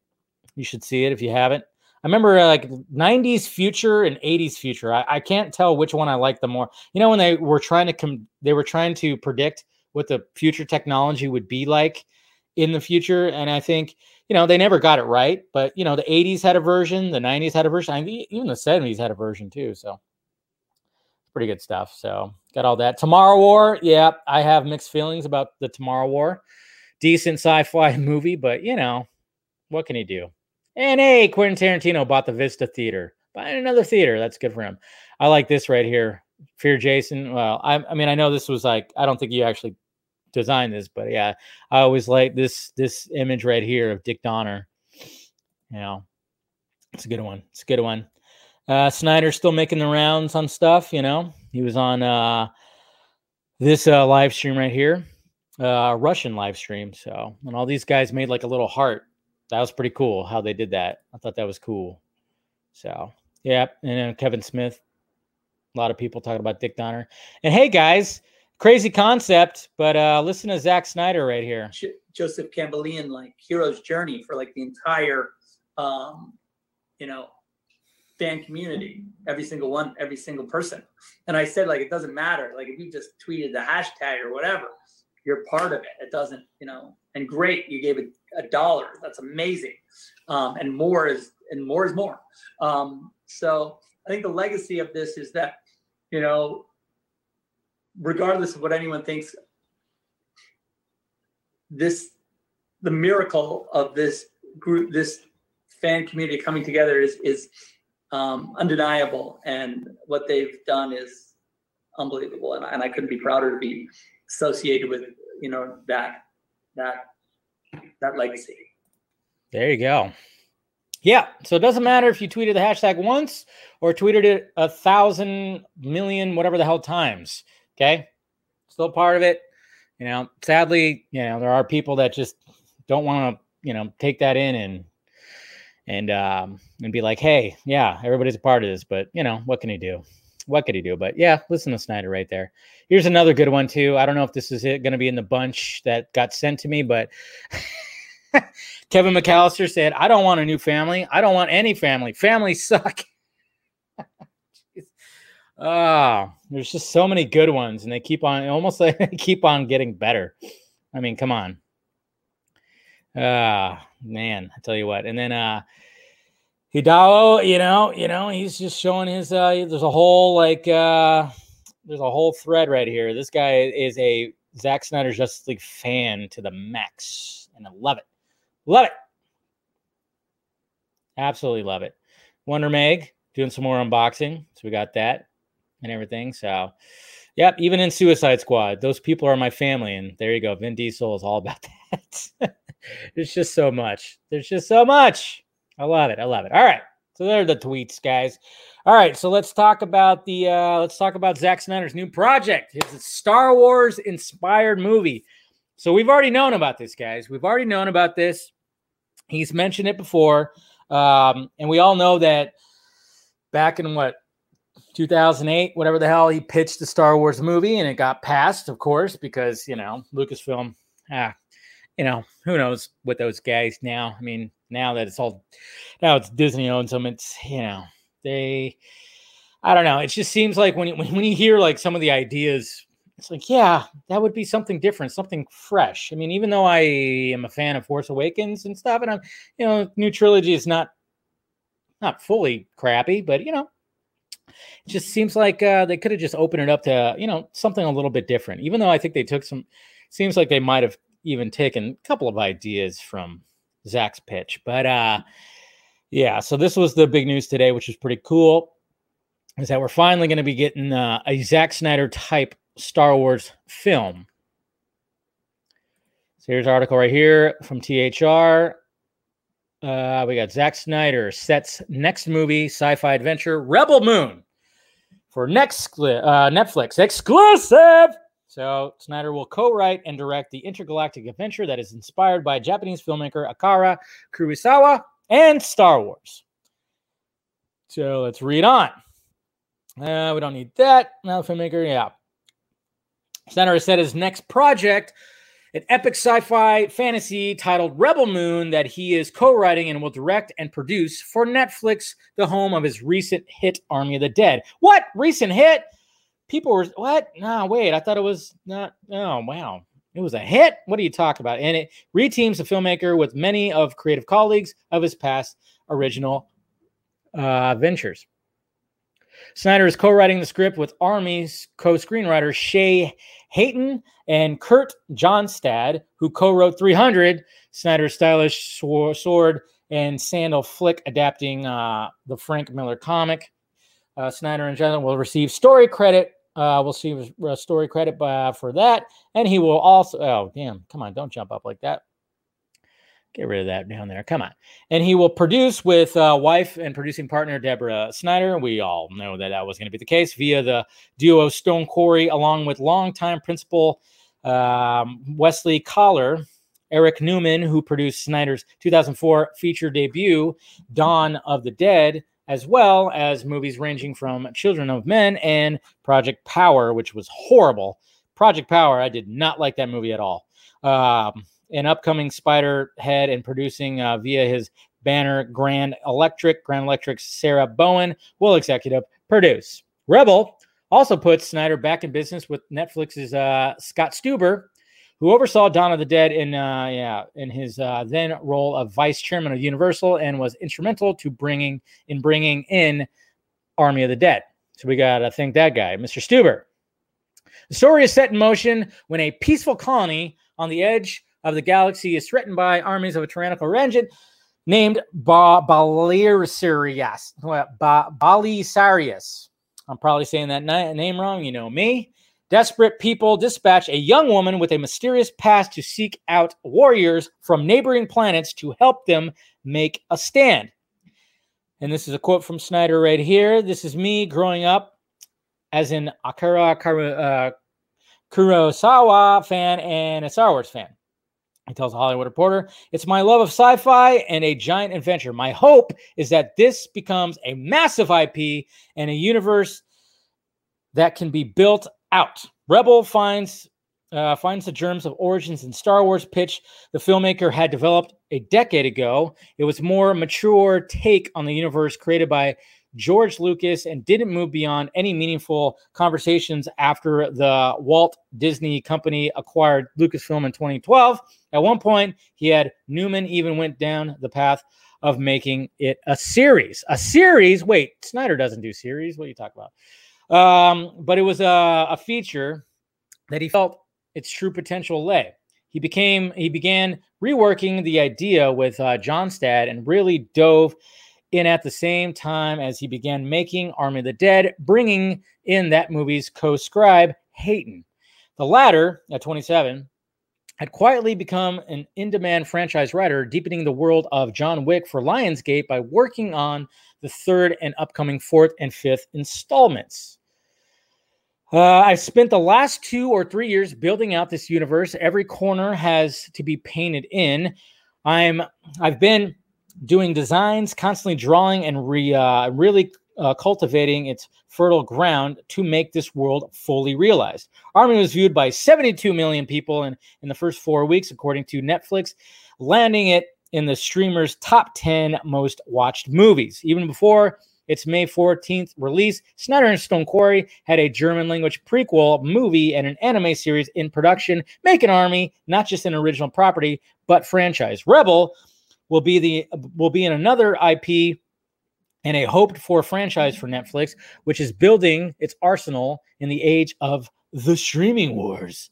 You should see it if you haven't. I remember uh, like 90s future and 80s future. I, I, can't tell which one I like the more. You know, when they were trying to come, they were trying to predict what the future technology would be like in the future. And I think, you know, they never got it right. But, you know, the 80s had a version, the 90s had a version, I even the 70s had a version too. So pretty good stuff. So got all that. Tomorrow War, yeah, I have mixed feelings about the Tomorrow War. Decent sci-fi movie, but you know, what can he do? And hey, Quentin Tarantino bought the Vista Theater. Buying another theater. That's good for him. I like this right here. Fear Jason. Well, I, I mean, I know this was like, I don't think you actually designed this, but yeah, I always like this this image right here of Dick Donner. You know, it's a good one. It's a good one. Uh, Snyder's still making the rounds on stuff. You know, he was on uh, this uh, live stream right here, uh, Russian live stream. So, and all these guys made like a little heart. That was pretty cool how they did that. I thought that was cool. So, yeah, and then Kevin Smith. A lot of people talking about Dick Donner. And hey, guys, crazy concept, but uh, listen to Zack Snyder right here. Joseph Campbellian, like hero's journey for like the entire, um, you know, fan community, every single one, every single person. And I said, like, it doesn't matter. Like, if you just tweeted the hashtag or whatever, you're part of it. It doesn't, you know, and great, you gave it a dollar. That's amazing. Um, and more is, and more is more. Um, so I think the legacy of this is that, you know, regardless of what anyone thinks, this, the miracle of this group, this fan community coming together is, is, um, undeniable. And what they've done is unbelievable. And, and I couldn't be prouder to be associated with, you know, that, that, that legacy. There you go. Yeah. So it doesn't matter if you tweeted the hashtag once or tweeted it a thousand million, whatever the hell times. Okay. Still part of it. You know, sadly, you know, there are people that just don't want to, you know, take that in and and um, and be like, hey, yeah, everybody's a part of this, but you know, what can he do? What could he do? But yeah, listen to Snyder right there. Here's another good one too. I don't know if this is going to be in the bunch that got sent to me, but Kevin McAllister said, "I don't want a new family. I don't want any family. Families suck." oh, there's just so many good ones, and they keep on almost like they keep on getting better. I mean, come on. Ah, man, I tell you what. And then uh Hidalgo, you know, you know, he's just showing his uh there's a whole like uh there's a whole thread right here. This guy is a Zack Snyder Justice League fan to the max, and I love it. Love it. Absolutely love it. Wonder Meg doing some more unboxing. So we got that and everything. So Yep, even in Suicide Squad, those people are my family, and there you go. Vin Diesel is all about that. There's just so much. There's just so much. I love it. I love it. All right, so there are the tweets, guys. All right, so let's talk about the uh, let's talk about Zack Snyder's new project, his Star Wars inspired movie. So we've already known about this, guys. We've already known about this. He's mentioned it before, um, and we all know that back in what 2008, whatever the hell, he pitched the Star Wars movie and it got passed, of course, because, you know, Lucasfilm, ah, you know, who knows what those guys now. I mean, now that it's all, now it's Disney owns them, it's, you know, they, I don't know. It just seems like when you, when you hear like some of the ideas it's like, yeah, that would be something different, something fresh. I mean, even though I am a fan of Force Awakens and stuff, and I'm, you know, new trilogy is not not fully crappy, but you know, it just seems like uh, they could have just opened it up to you know something a little bit different. Even though I think they took some, seems like they might have even taken a couple of ideas from Zach's pitch, but uh, yeah. So this was the big news today, which is pretty cool. Is that we're finally going to be getting uh, a Zack Snyder type Star Wars film. So here's an article right here from THR. Uh, we got Zack Snyder sets next movie sci-fi adventure Rebel Moon for next uh, Netflix exclusive. So Snyder will co-write and direct the intergalactic adventure that is inspired by Japanese filmmaker Akira Kurosawa and Star Wars. So let's read on. Uh, we don't need that. Now, filmmaker, yeah. Snyder has said his next project an epic sci-fi fantasy titled Rebel Moon that he is co-writing and will direct and produce for Netflix, the home of his recent hit Army of the Dead. What recent hit? People were what? No, wait, I thought it was not. Oh, wow. It was a hit. What are you talking about? And it reteams the filmmaker with many of creative colleagues of his past original uh, ventures. Snyder is co-writing the script with Army's co-screenwriter Shay Hatten and Kurt Johnstad, who co-wrote 300, Snyder's stylish sword and sandal flick adapting uh, the Frank Miller comic. Uh, Snyder and general will receive story credit. Uh, we'll see a story credit uh, for that, and he will also. Oh, damn! Come on, don't jump up like that. Get rid of that down there. Come on. And he will produce with uh, wife and producing partner Deborah Snyder. We all know that that was going to be the case via the duo Stone Quarry, along with longtime principal um, Wesley Coller, Eric Newman, who produced Snyder's 2004 feature debut, Dawn of the Dead, as well as movies ranging from Children of Men and Project Power, which was horrible. Project Power, I did not like that movie at all. Um, an upcoming Spider Head and producing uh, via his banner Grand Electric. Grand Electric's Sarah Bowen will executive produce. Rebel also puts Snyder back in business with Netflix's uh, Scott Stuber, who oversaw Dawn of the Dead in uh, yeah in his uh, then role of vice chairman of Universal and was instrumental to bringing in bringing in Army of the Dead. So we got to thank that guy, Mr. Stuber. The story is set in motion when a peaceful colony on the edge of the galaxy is threatened by armies of a tyrannical regent named ba- Balisarius. Ba- Balisarius. I'm probably saying that na- name wrong. You know me. Desperate people dispatch a young woman with a mysterious past to seek out warriors from neighboring planets to help them make a stand. And this is a quote from Snyder right here. This is me growing up as an Akira uh, Kurosawa fan and a Star Wars fan. He tells a Hollywood Reporter, It's my love of sci fi and a giant adventure. My hope is that this becomes a massive IP and a universe that can be built out. Rebel finds uh, finds the germs of origins in Star Wars pitch the filmmaker had developed a decade ago. It was more mature take on the universe created by George Lucas and didn't move beyond any meaningful conversations after the Walt Disney Company acquired Lucasfilm in 2012. At one point, he had Newman even went down the path of making it a series. A series? Wait, Snyder doesn't do series. What are you talking about? Um, but it was a, a feature that he felt its true potential lay. He became he began reworking the idea with uh, Johnstad and really dove in at the same time as he began making Army of the Dead, bringing in that movie's co scribe, Hatten. The latter, at 27, had quietly become an in demand franchise writer, deepening the world of John Wick for Lionsgate by working on the third and upcoming fourth and fifth installments. Uh, I've spent the last two or three years building out this universe. Every corner has to be painted in. I'm I've been doing designs, constantly drawing, and re, uh, really uh, cultivating its fertile ground to make this world fully realized. Army was viewed by 72 million people in, in the first four weeks, according to Netflix, landing it in the streamer's top 10 most watched movies. Even before its May 14th release, Snyder and Stone Quarry had a German language prequel movie and an anime series in production. Make an army, not just an original property, but franchise. Rebel will be the will be in another IP and a hoped for franchise for Netflix, which is building its arsenal in the age of the streaming wars.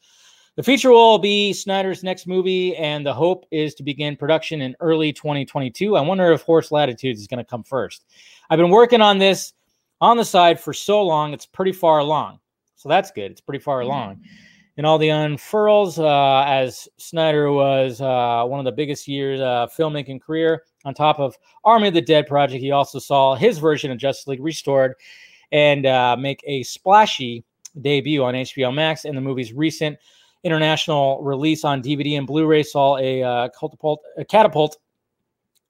The feature will be Snyder's next movie, and the hope is to begin production in early 2022. I wonder if Horse Latitudes is going to come first. I've been working on this on the side for so long, it's pretty far along. So that's good. It's pretty far along. And all the unfurls, uh, as Snyder was uh, one of the biggest years uh, filmmaking career, on top of Army of the Dead project, he also saw his version of Justice League restored and uh, make a splashy debut on HBO Max. And the movie's recent international release on DVD and Blu-ray saw a, uh, catapult, a catapult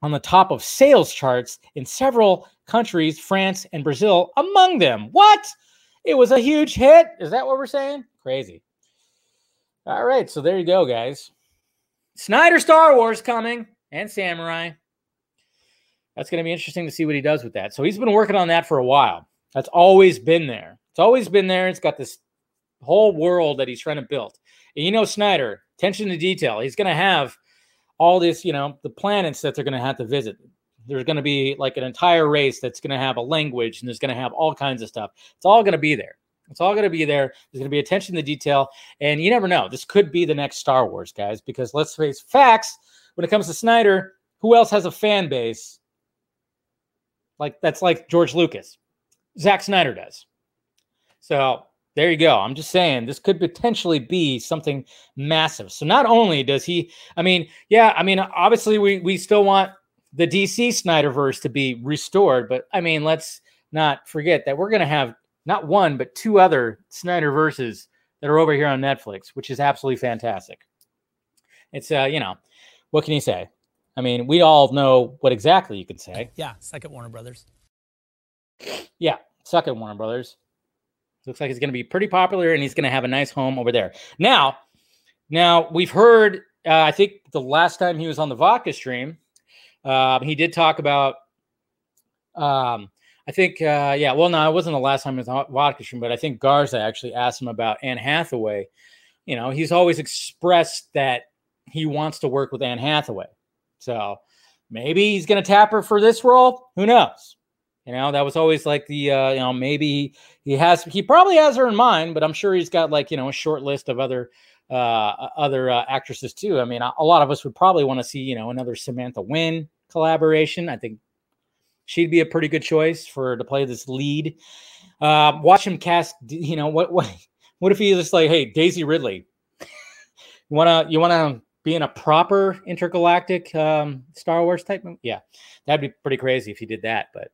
on the top of sales charts in several countries, France and Brazil among them. What? It was a huge hit. Is that what we're saying? Crazy. All right, so there you go, guys. Snyder Star Wars coming and Samurai. That's going to be interesting to see what he does with that. So he's been working on that for a while. That's always been there. It's always been there. It's got this whole world that he's trying to build. And you know, Snyder, attention to detail. He's going to have all this, you know, the planets that they're going to have to visit. There's going to be like an entire race that's going to have a language and there's going to have all kinds of stuff. It's all going to be there. It's all going to be there. There's going to be attention to detail. And you never know. This could be the next Star Wars, guys, because let's face facts when it comes to Snyder, who else has a fan base like that's like George Lucas. Zack Snyder does. So there you go. I'm just saying this could potentially be something massive. So not only does he, I mean, yeah, I mean, obviously we we still want the DC Snyderverse to be restored, but I mean, let's not forget that we're going to have not one but two other Snyderverses that are over here on Netflix, which is absolutely fantastic. It's uh, you know, what can you say? I mean, we all know what exactly you could say. Yeah, second Warner Brothers. Yeah, second Warner Brothers. Looks like he's going to be pretty popular, and he's going to have a nice home over there. Now, now we've heard. Uh, I think the last time he was on the Vodka stream, uh, he did talk about. Um, I think, uh, yeah, well, no, it wasn't the last time he was on Vodka stream, but I think Garza actually asked him about Anne Hathaway. You know, he's always expressed that he wants to work with Anne Hathaway. So maybe he's going to tap her for this role. Who knows? You know, that was always like the, uh, you know, maybe he has, he probably has her in mind, but I'm sure he's got like, you know, a short list of other, uh, other uh, actresses too. I mean, a, lot of us would probably want to see, you know, another Samantha Win collaboration. I think she'd be a pretty good choice for to play this lead. Uh, watch him cast, you know, what, what, what if he just like, hey, Daisy Ridley, you wanna, you wanna be in a proper intergalactic um, Star Wars type movie. Yeah, that'd be pretty crazy if he did that, but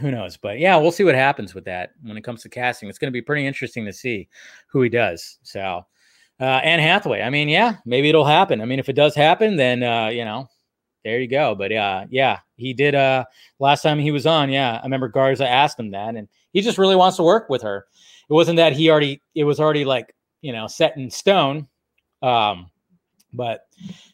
who knows? But yeah, we'll see what happens with that when it comes to casting. It's going to be pretty interesting to see who he does. So, uh, Anne Hathaway. I mean, yeah, maybe it'll happen. I mean, if it does happen, then uh, you know, there you go. But uh, yeah, he did. Uh, last time he was on, yeah, I remember Garza asked him that, and he just really wants to work with her. It wasn't that he already. It was already like you know set in stone. Um, but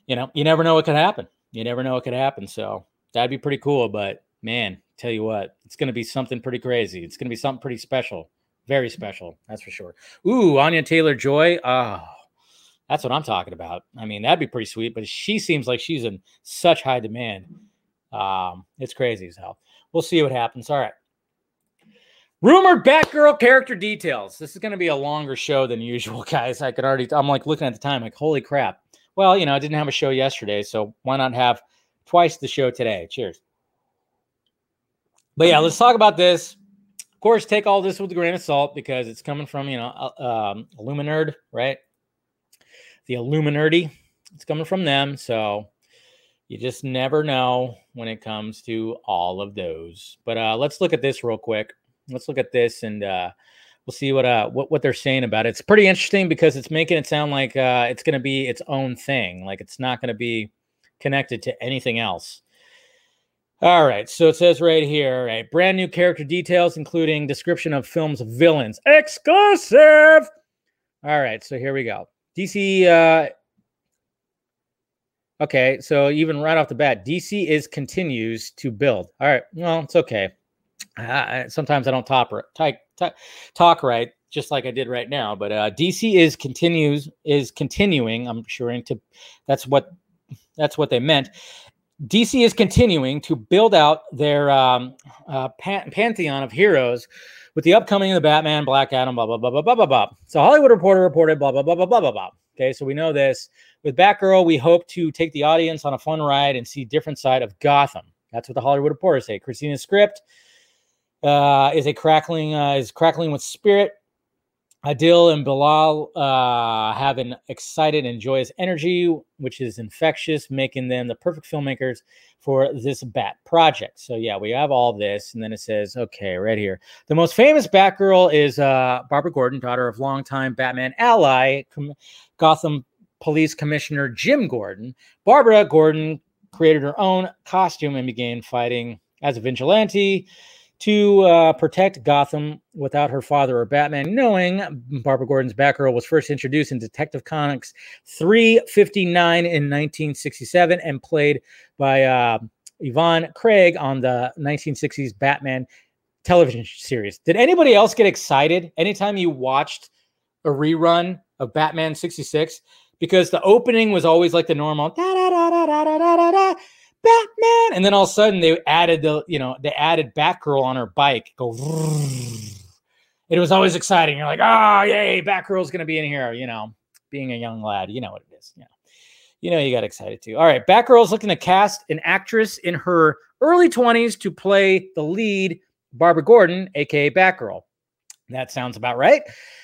you know, you never know what could happen. You never know what could happen. So that'd be pretty cool. But man, tell you what, it's going to be something pretty crazy. It's going to be something pretty special. Very special. That's for sure. Ooh, Anya Taylor Joy. Oh, that's what I'm talking about. I mean, that'd be pretty sweet. But she seems like she's in such high demand. Um, it's crazy as hell. We'll see what happens. All right. Rumored Batgirl character details. This is going to be a longer show than usual, guys. I could already, I'm like looking at the time, like, holy crap well, you know, I didn't have a show yesterday, so why not have twice the show today? Cheers. But yeah, let's talk about this. Of course, take all this with a grain of salt because it's coming from, you know, uh, um, Illuminerd, right? The Illuminati. It's coming from them. So you just never know when it comes to all of those. But uh, let's look at this real quick. Let's look at this and uh, we'll see what uh what, what they're saying about it. It's pretty interesting because it's making it sound like uh it's going to be its own thing, like it's not going to be connected to anything else. All right, so it says right here, right, brand new character details, including description of film's villains, exclusive. All right, so here we go. DC. Uh, okay, so even right off the bat, DC is continues to build. All right, well, it's okay. Uh, sometimes I don't top, type, talk, talk right, just like I did right now. But uh, DC is continues is continuing. I'm sure into that's what that's what they meant. DC is continuing to build out their um, uh, pan- pantheon of heroes with the upcoming the Batman, Black Adam, blah blah blah blah blah blah blah. So Hollywood Reporter reported blah blah blah blah blah blah blah. Okay, so we know this. With Batgirl, we hope to take the audience on a fun ride and see different side of Gotham. That's what the Hollywood Reporter say. Christina's script uh, is a crackling uh, is crackling with spirit. Adil and Bilal uh, have an excited and joyous energy, which is infectious, making them the perfect filmmakers for this Bat project. So yeah, we have all this, and then it says, okay, right here, the most famous Batgirl is uh, Barbara Gordon, daughter of longtime Batman ally, Com- Gotham Police Commissioner Jim Gordon. Barbara Gordon created her own costume and began fighting as a vigilante to uh, protect Gotham without her father or Batman knowing. Barbara Gordon's Batgirl was first introduced in Detective Comics 359 in 1967 and played by uh, Yvonne Craig on the 1960s Batman television series. Did anybody else get excited anytime you watched a rerun of Batman 66? Because the opening was always like the normal da da da da da da da da Batman. And then all of a sudden they added the, you know, they added Batgirl on her bike. Go. It was always exciting. You're like, oh, yay, Batgirl's going to be in here. You know, being a young lad, you know what it is. Yeah. You know, you got excited too. All right. Batgirl's looking to cast an actress in her early 20s to play the lead, Barbara Gordon, aka Batgirl. That sounds about right.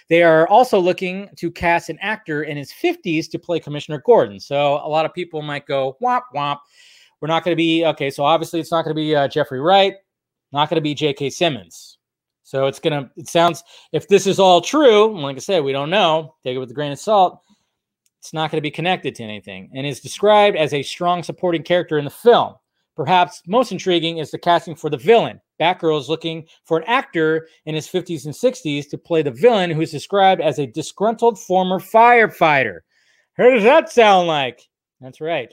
They are also looking to cast an actor in his 50s to play Commissioner Gordon. So a lot of people might go, womp, womp. We're not going to be okay. So obviously, it's not going to be uh, Jeffrey Wright, not going to be J.K. Simmons. So it's gonna. It sounds. If this is all true, like I said, we don't know. Take it with a grain of salt. It's not going to be connected to anything, and is described as a strong supporting character in the film. Perhaps most intriguing is the casting for the villain. Batgirl is looking for an actor in his 50s and 60s to play the villain, who is described as a disgruntled former firefighter. How does that sound like? That's right.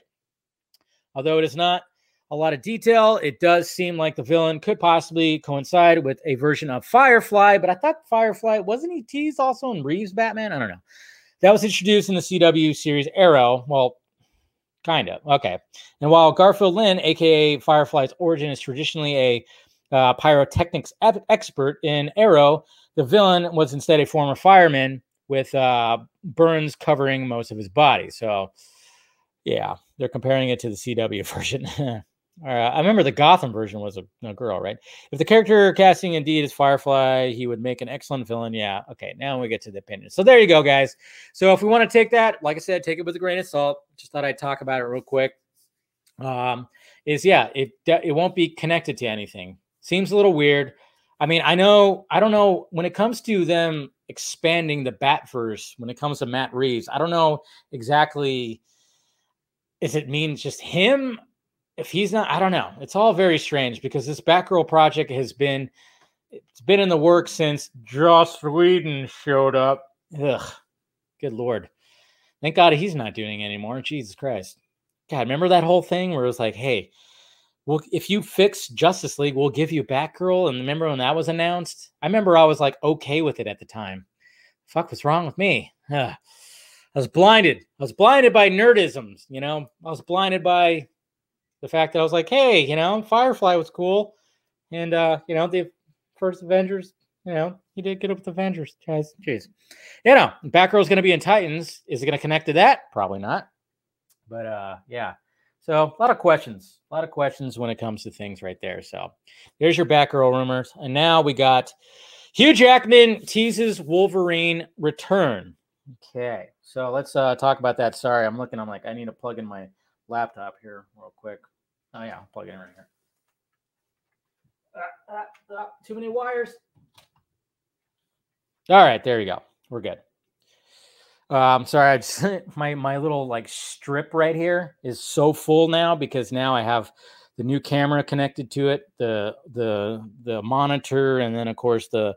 Although it is not a lot of detail, it does seem like the villain could possibly coincide with a version of Firefly, but I thought Firefly wasn't he teased also in Reeves Batman? I don't know. That was introduced in the CW series Arrow. Well, kind of. Okay. And while Garfield Lynn, aka Firefly's origin, is traditionally a uh, pyrotechnics ep- expert in Arrow, the villain was instead a former fireman with uh, burns covering most of his body. So, yeah, they're comparing it to the CW version. uh, I remember the Gotham version was a, a, girl, right? If the character casting indeed is Firefly, he would make an excellent villain. Yeah. Okay. Now we get to the opinion. So there you go, guys. So if we want to take that, like I said, take it with a grain of salt. Just thought I'd talk about it real quick. Um, is yeah, it it won't be connected to anything. Seems a little weird. I mean, I know, I don't know when it comes to them expanding the Batverse, when it comes to Matt Reeves, I don't know exactly is it mean just him? If he's not, I don't know. It's all very strange because this Batgirl project has been it's been in the works since Joss Whedon showed up. Ugh, good lord. Thank God he's not doing it anymore. Jesus Christ. God, remember that whole thing where it was like, hey, well, if you fix Justice League, we'll give you Batgirl. And remember when that was announced? I remember I was like okay with it at the time. Fuck, what's wrong with me? Ugh. I was blinded. I was blinded by nerdisms, you know. I was blinded by the fact that I was like, hey, you know, Firefly was cool. And uh, you know, the first Avengers, you know, he did get up with Avengers, guys. Jeez. You know, Batgirl's gonna be in Titans. Is it gonna connect to that? Probably not. But uh, yeah. So a lot of questions, a lot of questions when it comes to things right there. So there's your Batgirl rumors. And now we got Hugh Jackman teases Wolverine return. Okay. So let's uh, talk about that. Sorry, I'm looking. I'm like, I need to plug in my laptop here real quick. Oh yeah, I'll plug it in right here. Uh, uh, uh, too many wires. All right, there you go. We're good. Um, sorry, I just, my my little like strip right here is so full now because now I have the new camera connected to it, the the the monitor, and then of course the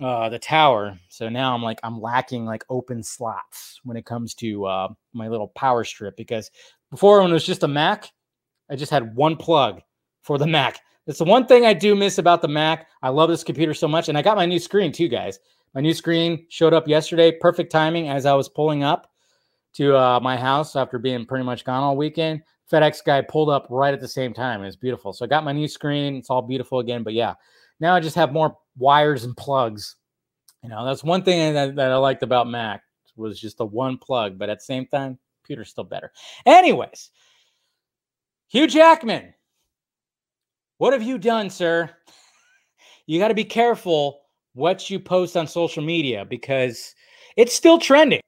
uh, the tower. So now I'm like I'm lacking like open slots when it comes to uh, my little power strip because before when it was just a Mac, I just had one plug for the Mac. It's the one thing I do miss about the Mac. I love this computer so much. And I got my new screen too, guys. My new screen showed up yesterday. Perfect timing as I was pulling up to uh, my house after being pretty much gone all weekend. FedEx guy pulled up right at the same time. It's beautiful. So I got my new screen. It's all beautiful again. But yeah, now I just have more wires and plugs. You know, that's one thing that, that I liked about Mac was just the one plug. But at the same time, computer's still better. Anyways, Hugh Jackman, what have you done, sir? You got to be careful what you post on social media because it's still trending.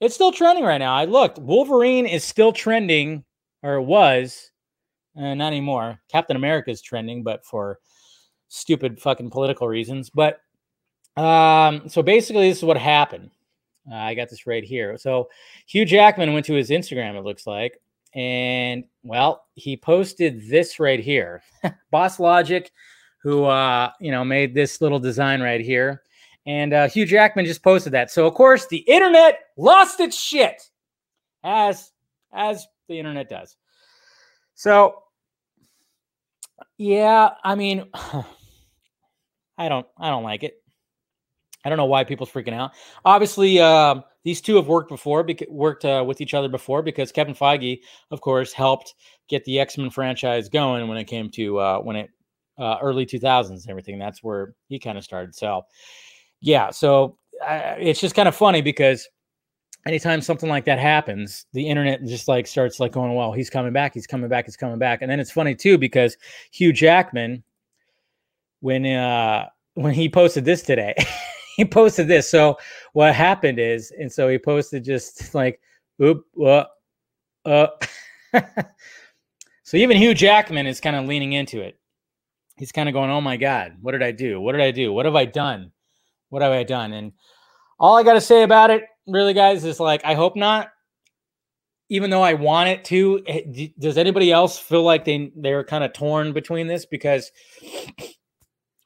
It's still trending right now. I looked, Wolverine is still trending, or it was, uh, not anymore. Captain America is trending, but for stupid fucking political reasons. But um, so basically, this is what happened. Uh, I got this right here. So Hugh Jackman went to his Instagram, it looks like, and well, he posted this right here. Boss Logic, who uh, you know made this little design right here, and uh, Hugh Jackman just posted that. So of course, the internet lost its shit, as as the internet does. So yeah, I mean, I don't I don't like it. I don't know why people's freaking out. Obviously, uh, these two have worked before, worked uh, with each other before, because Kevin Feige, of course, helped get the X Men franchise going when it came to uh, when it uh, early 2000s and everything. That's where he kind of started. So, yeah, so it's just kind of funny because anytime something like that happens, the internet just like starts like going, "Well, he's coming back, he's coming back, he's coming back," and then it's funny too because Hugh Jackman, when uh when he posted this today. he posted this. So what happened is, and so he posted just like, oop, uh, uh. so even Hugh Jackman is kind of leaning into it. He's kind of going, oh my God, what did I do? What did I do? What have I done? What have I done? And all I got to say about it, really, guys, is like, I hope not. Even though I want it to, eh, does anybody else feel like they they're kind of torn between this? Because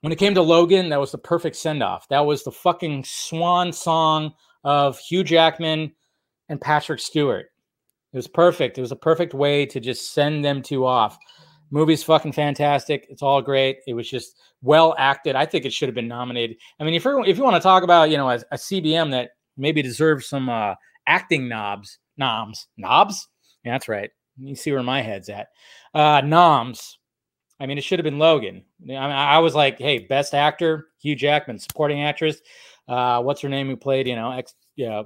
when it came to Logan, that was the perfect send off. That was the fucking swan song of Hugh Jackman and Patrick Stewart. It was perfect. It was a perfect way to just send them two off. Movie's fucking fantastic. It's all great. It was just well acted. I think it should have been nominated. I mean, if you if you want to talk about you know a, a CBM that maybe deserves some uh, acting knobs, noms, knobs. Yeah, that's right. You see where my head's at. Uh, noms I mean, it should have been Logan. I, mean, I was like, hey, best actor, Hugh Jackman, supporting actress. Uh, what's her name who played, you know, X, yeah,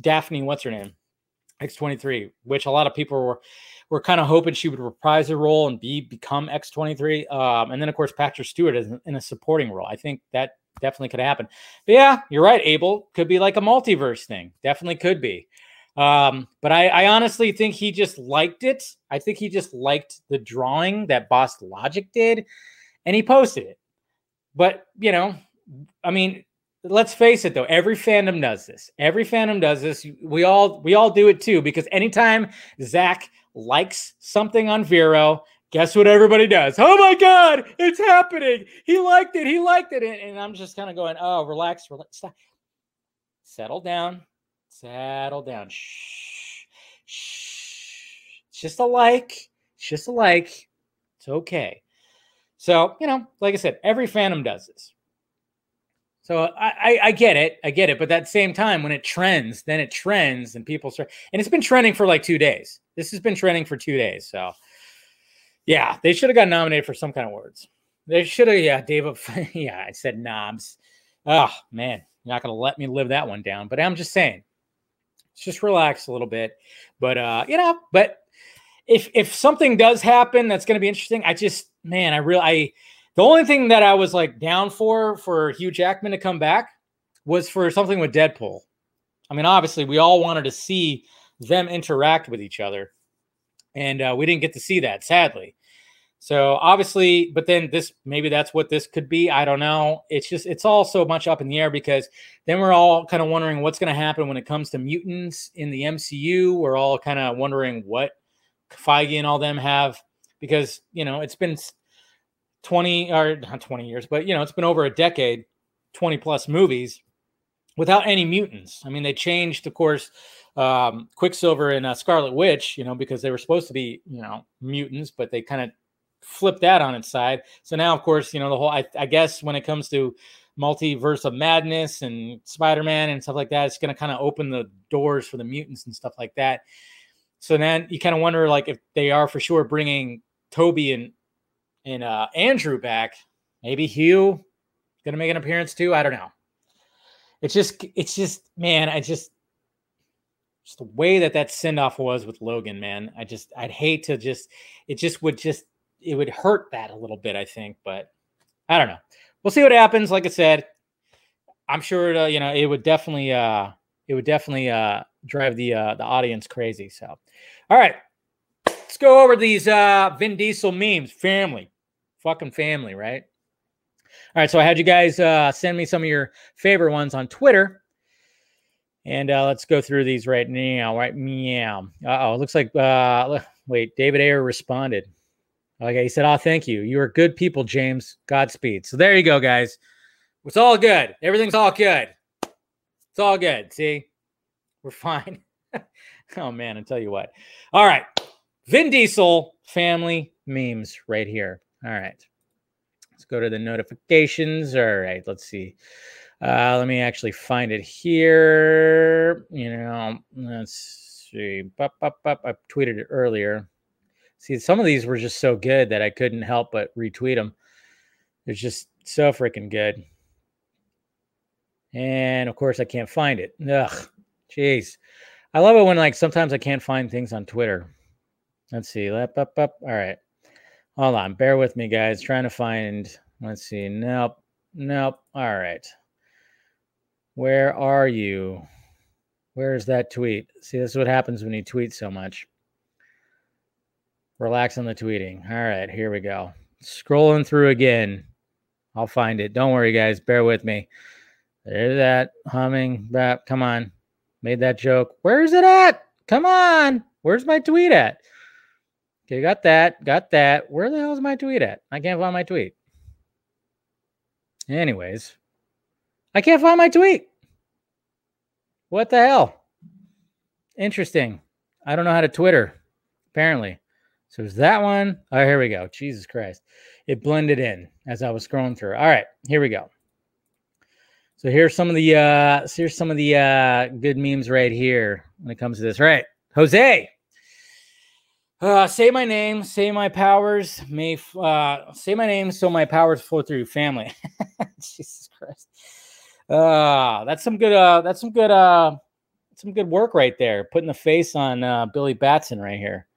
Daphne, what's her name? X23, which a lot of people were were kind of hoping she would reprise her role and be become X23. Um, and then of course Patrick Stewart is in a supporting role. I think that definitely could happen. But yeah, you're right. Abel could be like a multiverse thing. Definitely could be. Um, but I, I, honestly think he just liked it. I think he just liked the drawing that Boss Logic did, and he posted it. But you know, I mean, let's face it though, every fandom does this. Every fandom does this. We all we all do it too, because anytime Zach likes something on Vero, guess what everybody does? Oh my god, it's happening. He liked it, he liked it. And, I'm just kind of going, oh, relax, relax, stop. Settle down Settle down. Shh. Shh. It's just a like. It's just a like. It's okay. So, you know, like I said, every fandom does this. So I, I, I, get it. I get it. But at the same time, when it trends, then it trends and people start, and it's been trending for like two days. This has been trending for two days. So yeah, they should have got nominated for some kind of awards. They should have, yeah, David. yeah, I said knobs. Oh man, you're not gonna let me live that one down. But I'm just saying, just relax a little bit. But uh, you know, but if if something does happen that's going to be interesting, I just man, I really I the only thing that I was like down for for Hugh Jackman to come back was for something with Deadpool. I mean, obviously, we all wanted to see them interact with each other, and uh, we didn't get to see that, sadly. So obviously, but then this maybe that's what this could be. I don't know. It's just it's all so much up in the air because then we're all kind of wondering what's going to happen when it comes to mutants in the MCU. We're all kind of wondering what Feige and all them have because you know it's been 20 or not 20 years, but you know it's been over a decade, 20 plus movies without any mutants. I mean, they changed, of course, um, Quicksilver and uh, Scarlet Witch, you know, because they were supposed to be, you know, mutants, but they kind of flip that on its side. So now, of course, you know the whole. I, I guess when it comes to multiverse of madness and Spider-Man and stuff like that, it's going to kind of open the doors for the mutants and stuff like that. So then you kind of wonder, like, if they are for sure bringing Tobey and and uh, Andrew back. Maybe Hugh going to make an appearance too. I don't know. It's just, it's just, man, I just, just the way that that send off was with Logan, man. I just, I'd hate to just, it just would just, it would hurt that a little bit, I think, but I don't know. We'll see what happens. Like I said, I'm sure, uh, you know, it would definitely, uh, it would definitely uh, drive the uh, the audience crazy. So, all right, let's go over these uh, Vin Diesel memes. Family, fucking family, right? All right, so I had you guys uh, send me some of your favorite ones on Twitter. And uh, let's go through these right now. Right meow. Uh oh, it looks like uh wait, David Ayer responded. Okay, he said, Oh, thank you. You are good people, James. Godspeed. So there you go, guys. It's all good. Everything's all good. It's all good. See, we're fine. oh man, I tell you what. All right, Vin Diesel family memes right here. All right, let's go to the notifications. All right, let's see. Uh, let me actually find it here. You know, let's see. Bup, bup, bup. I tweeted it earlier. See, some of these were just so good that I couldn't help but retweet them. They're just so freaking good. And of course, I can't find it. Ugh, jeez. I love it when like sometimes I can't find things on Twitter. Let's see. Up, up, up. All right. Hold on. Bear with me, guys. Trying to find. Let's see. Nope. Nope. All right. Where are you? Where's that tweet? See, this is what happens when you tweet so much. Relax on the tweeting. All right, here we go. Scrolling through again. I'll find it. Don't worry, guys. Bear with me. There's that humming. Back. Come on. Made that joke. Where's it at? Come on. Where's my tweet at? Okay, got that. Got that. Where the hell is my tweet at? I can't find my tweet. Anyways, I can't find my tweet. What the hell? Interesting. I don't know how to Twitter, apparently. So is that one? Oh, here we go. Jesus Christ. It blended in as I was scrolling through. All right, here we go. So here's some of the uh so here's some of the uh good memes right here when it comes to this. Right. Jose. Uh, say my name, say my powers may uh say my name so my powers flow through family. Jesus Christ. Uh that's some good uh that's some good uh some good work right there. Putting the face on uh Billy Batson right here.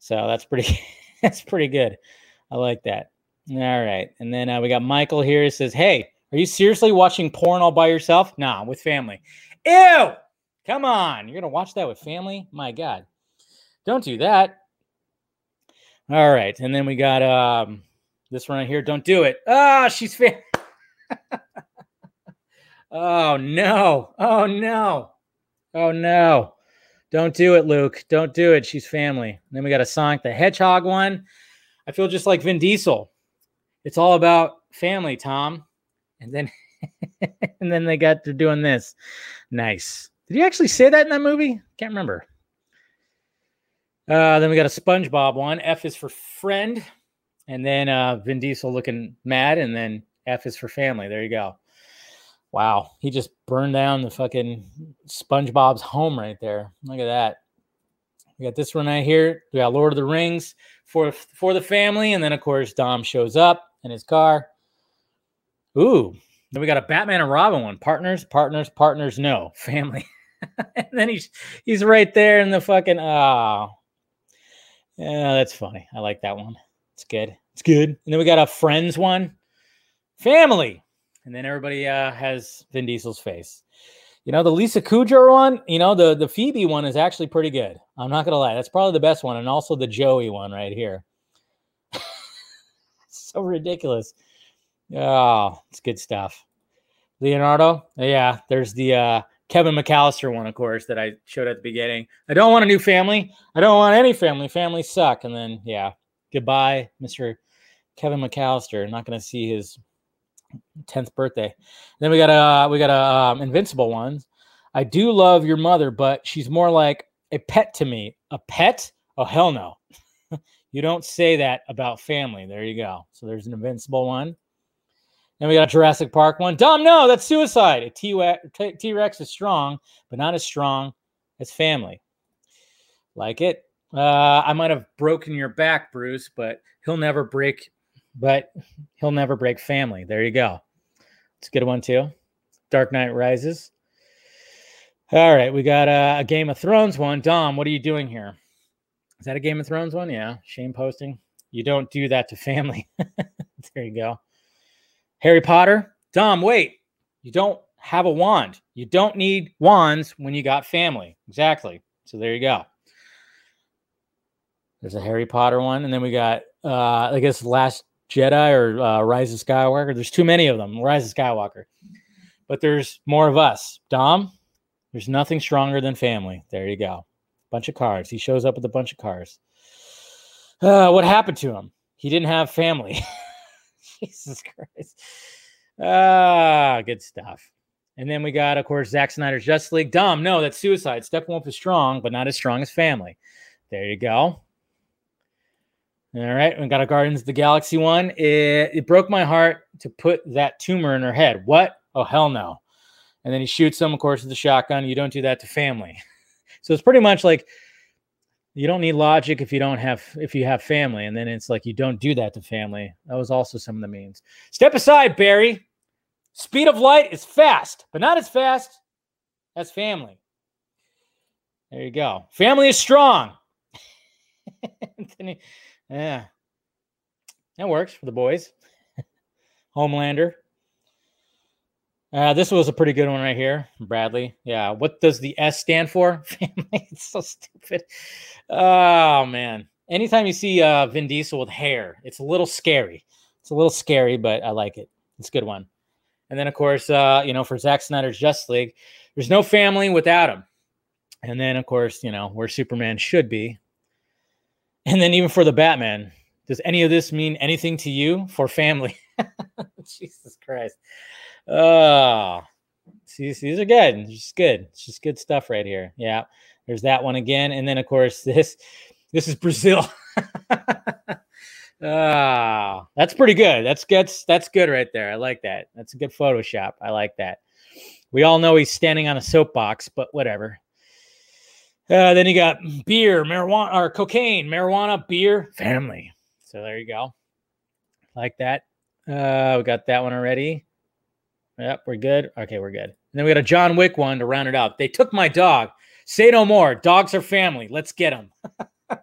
So that's pretty that's pretty good. I like that. All right. And then uh, we got Michael here. He says, Hey, are you seriously watching porn all by yourself? Nah, with family. Ew! Come on. You're going to watch that with family? My God. Don't do that. All right. And then we got um this one right here. Don't do it. Ah, oh, she's fam- Oh no. Oh no. Oh no. Don't do it, Luke. Don't do it. She's family. And then we got a Sonic the Hedgehog one. I feel just like Vin Diesel. It's all about family, Tom. And then and then they got to doing this. Nice. Did he actually say that in that movie? Can't remember. Uh, then we got a SpongeBob one. F is for friend. And then uh, Vin Diesel looking mad. And then F is for family. There you go. Wow. He just burned down the fucking SpongeBob's home right there. Look at that. We got this one right here. We got Lord of the Rings for for the family, and then of course Dom shows up in his car. Ooh, then we got a Batman and Robin one. Partners, partners, partners. No family. and then he's he's right there in the fucking. Oh, yeah, that's funny. I like that one. It's good. It's good. And then we got a friends one. Family, and then everybody uh, has Vin Diesel's face. You know, the Lisa Kudrow one, you know, the, the Phoebe one is actually pretty good. I'm not going to lie. That's probably the best one. And also the Joey one right here. so ridiculous. Oh, it's good stuff. Leonardo. Yeah, there's the uh, Kevin McAllister one, of course, that I showed at the beginning. I don't want a new family. I don't want any family. Families suck. And then, yeah, goodbye, Mr. Kevin McAllister. Not going to see his 10th birthday. Then we got a we got a um, invincible one. I do love your mother, but she's more like a pet to me. A pet? Oh hell no. You don't say that about family. There you go. So there's an invincible one. Then we got a Jurassic Park one. Dumb, no, that's suicide. A T Rex is strong, but not as strong as family. Like it. Uh, I might have broken your back, Bruce, but he'll never break. But he'll never break family. There you go. It's a good one too. Dark Knight Rises. All right, we got a, a Game of Thrones one. Dom, what are you doing here? Is that a Game of Thrones one? Yeah. Shame posting. You don't do that to family. there you go. Harry Potter. Dom, wait. You don't have a wand. You don't need wands when you got family. Exactly. So there you go. There's a Harry Potter one, and then we got uh I guess Last Jedi or uh, Rise of Skywalker. There's too many of them. Rise of Skywalker, but there's more of us. Dom, there's nothing stronger than family. There you go. Bunch of cars. He shows up with a bunch of cars. Uh, what happened to him? He didn't have family. Jesus Christ. Ah, good stuff. And then we got, of course, Zack Snyder's Justice League. Dom, No, that's suicide. Steppenwolf is strong, but not as strong as family. There you go. All right, we got a Guardians of the Galaxy one. It, it broke my heart to put that tumor in her head. What? Oh, hell no. And then he shoots him, of course, with the shotgun. You don't do that to family. So it's pretty much like you don't need logic if you don't have if you have family. And then it's like you don't do that to family. That was also some of the means. Step aside, Barry. Speed of light is fast, but not as fast as family. There you go. Family is strong. Yeah. That works for the boys. Homelander. Uh, this was a pretty good one right here, Bradley. Yeah. What does the S stand for? Family. it's so stupid. Oh man. Anytime you see uh, Vin Diesel with hair, it's a little scary. It's a little scary, but I like it. It's a good one. And then, of course, uh, you know, for Zack Snyder's Just League, there's no family without him. And then, of course, you know, where Superman should be, and then even for the Batman, does any of this mean anything to you for family? Jesus Christ. Oh, see, these are good. It's just good. It's just good stuff right here. Yeah. There's that one again. And then of course this this is Brazil. Ah, that's pretty good. That's good. That's good right there. I like that. That's a good Photoshop. I like that. We all know he's standing on a soapbox, but whatever. Uh, then you got beer, marijuana, or cocaine, marijuana, beer, family. So there you go. Like that. Uh, we got that one already. Yep, we're good. Okay, we're good. And then we got a John Wick one to round it out. They took my dog. Say no more. Dogs are family. Let's get them.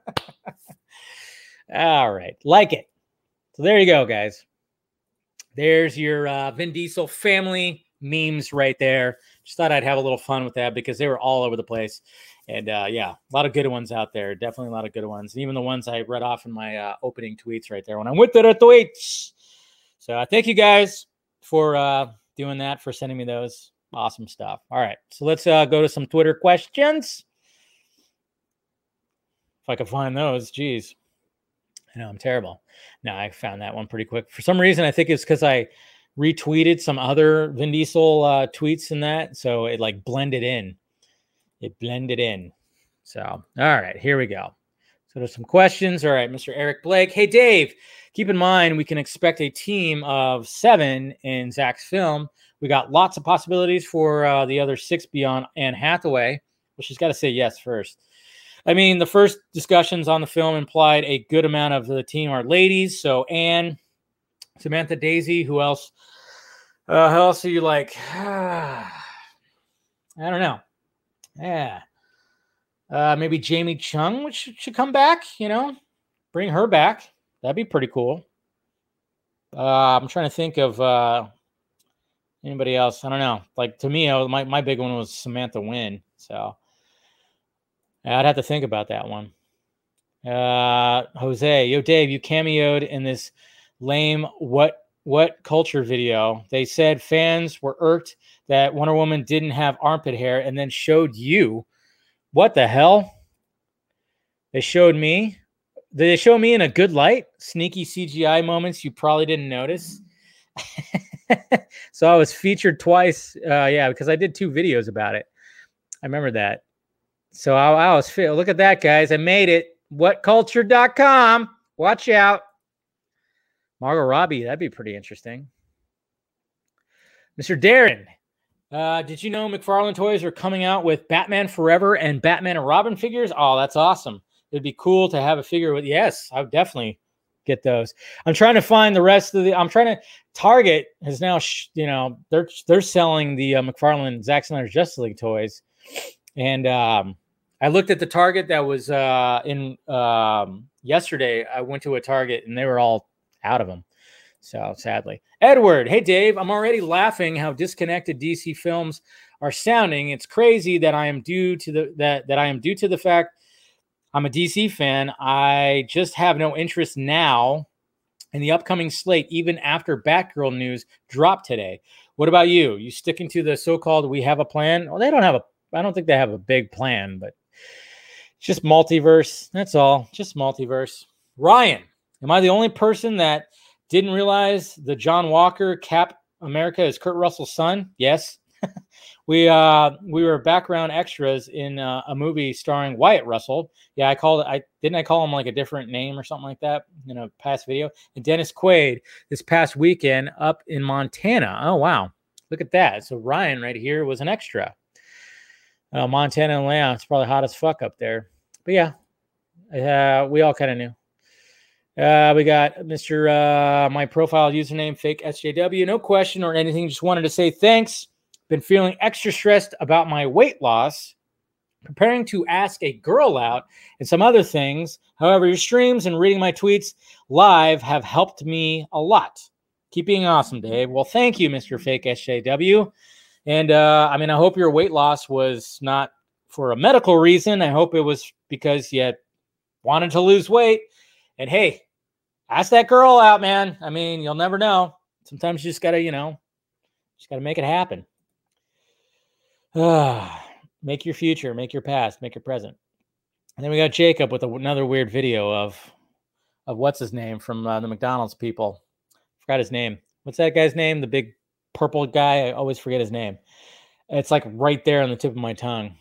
All right, like it. So there you go, guys. There's your uh, Vin Diesel family memes right there. Just thought I'd have a little fun with that because they were all over the place. And uh, yeah, a lot of good ones out there. Definitely a lot of good ones. And even the ones I read off in my uh, opening tweets right there when I went to the tweets. So uh, thank you guys for uh, doing that, for sending me those. Awesome stuff. All right. So let's uh, go to some Twitter questions. If I can find those, geez. I know I'm terrible. No, I found that one pretty quick. For some reason, I think it's because I retweeted some other Vin Diesel uh, tweets and that. So it like blended in it blended in. So, all right, here we go. So there's some questions. All right, Mr. Eric Blake. Hey, Dave, keep in mind we can expect a team of seven in Zach's film. We got lots of possibilities for uh, the other six beyond Anne Hathaway. Well, she's got to say yes first. I mean, the first discussions on the film implied a good amount of the team are ladies. So Anne, Samantha Daisy, who else? Uh, who else are you like? I don't know. Yeah. Uh, maybe Jamie Chung which should, should come back, you know, bring her back. That'd be pretty cool. Uh, I'm trying to think of uh, anybody else. I don't know. Like to me, my, my big one was Samantha Win. So I'd have to think about that one. Uh, Jose, yo, Dave, you cameoed in this lame what what culture video. They said fans were irked that Wonder Woman didn't have armpit hair and then showed you. What the hell? They showed me. Did they show me in a good light? Sneaky CGI moments you probably didn't notice. so I was featured twice. Uh, yeah, because I did two videos about it. I remember that. So I, I was look at that, guys. I made it. Whatculture.com. Watch out. Margot Robbie, that'd be pretty interesting. Mr. Darren, uh, did you know McFarlane Toys are coming out with Batman Forever and Batman and Robin figures? Oh, that's awesome. It'd be cool to have a figure with. Yes, I would definitely get those. I'm trying to find the rest of the. I'm trying to. Target has now, sh- you know, they're they're selling the uh, McFarlane Zack Snyder's Justice League toys, and um, I looked at the Target that was uh, in um, yesterday. I went to a Target and they were all out of them. So sadly, Edward, hey Dave, I'm already laughing how disconnected DC films are sounding. It's crazy that I am due to the that that I am due to the fact I'm a DC fan. I just have no interest now in the upcoming slate, even after Batgirl news dropped today. What about you? You sticking to the so-called "we have a plan"? Well, they don't have a. I don't think they have a big plan, but just multiverse. That's all. Just multiverse. Ryan, am I the only person that didn't realize the John Walker Cap America is Kurt Russell's son? Yes. we uh we were background extras in uh, a movie starring Wyatt Russell. Yeah, I called. I didn't I call him like a different name or something like that in a past video. And Dennis Quaid this past weekend up in Montana. Oh wow, look at that. So Ryan right here was an extra. Uh, Montana and Leon. It's probably hot as fuck up there. But yeah, uh, we all kind of knew. Uh, we got Mr. Uh, my profile username, fake SJW. No question or anything. Just wanted to say thanks. Been feeling extra stressed about my weight loss, preparing to ask a girl out, and some other things. However, your streams and reading my tweets live have helped me a lot. Keep being awesome, Dave. Well, thank you, Mr. Fake SJW. And uh, I mean, I hope your weight loss was not for a medical reason. I hope it was because you wanted to lose weight. And hey, ask that girl out, man. I mean, you'll never know. Sometimes you just gotta, you know, just gotta make it happen. make your future, make your past, make your present. And then we got Jacob with another weird video of of what's his name from uh, the McDonald's people. Forgot his name. What's that guy's name? The big purple guy. I always forget his name. It's like right there on the tip of my tongue.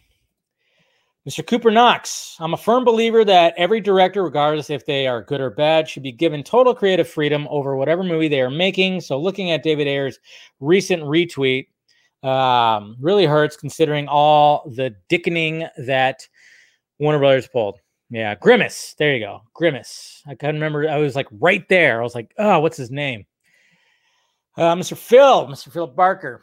Mr. Cooper Knox, I'm a firm believer that every director, regardless if they are good or bad, should be given total creative freedom over whatever movie they are making. So, looking at David Ayer's recent retweet um, really hurts considering all the dickening that Warner Brothers pulled. Yeah, Grimace. There you go. Grimace. I couldn't remember. I was like right there. I was like, oh, what's his name? Uh, Mr. Phil, Mr. Phil Barker.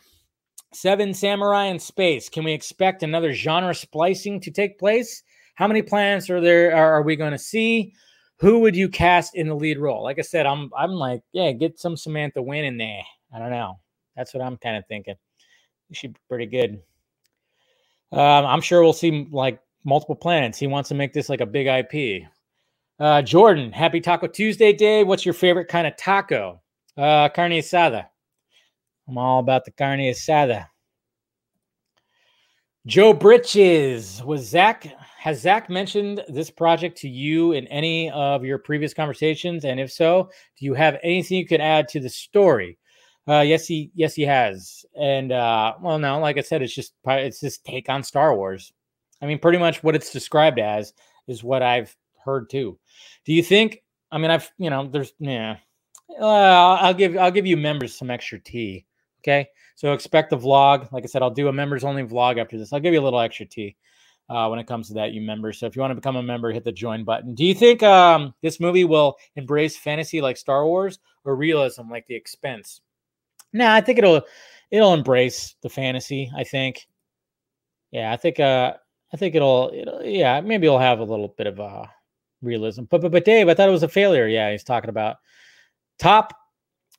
Seven Samurai in Space. Can we expect another genre splicing to take place? How many planets are there are, we going to see? Who would you cast in the lead role? Like I said, I'm I'm like, yeah, get some Samantha Win in there. I don't know. That's what I'm kind of thinking. She'd be pretty good. Um, I'm sure we'll see like multiple planets. He wants to make this like a big IP. Uh, Jordan, happy Taco Tuesday, Dave. What's your favorite kind of taco? Uh, carne asada. I'm all about the carne asada. Joe Britches was Zach. Has Zach mentioned this project to you in any of your previous conversations? And if so, do you have anything you could add to the story? Uh, yes, he yes he has. And uh, well, no, like I said, it's just it's just take on Star Wars. I mean, pretty much what it's described as is what I've heard too. Do you think? I mean, I've you know, there's yeah. Uh, I'll give I'll give you members some extra tea. Okay. So expect the vlog. Like I said, I'll do a members only vlog after this. I'll give you a little extra tea uh, when it comes to that, you members. So if you want to become a member, hit the join button. Do you think um, this movie will embrace fantasy like Star Wars or realism like The Expanse? No, nah, I think it'll it'll embrace the fantasy. I think. Yeah, I think uh, I think it'll it'll yeah maybe it'll have a little bit of uh realism. But but but Dave, I thought it was a failure. Yeah, he's talking about top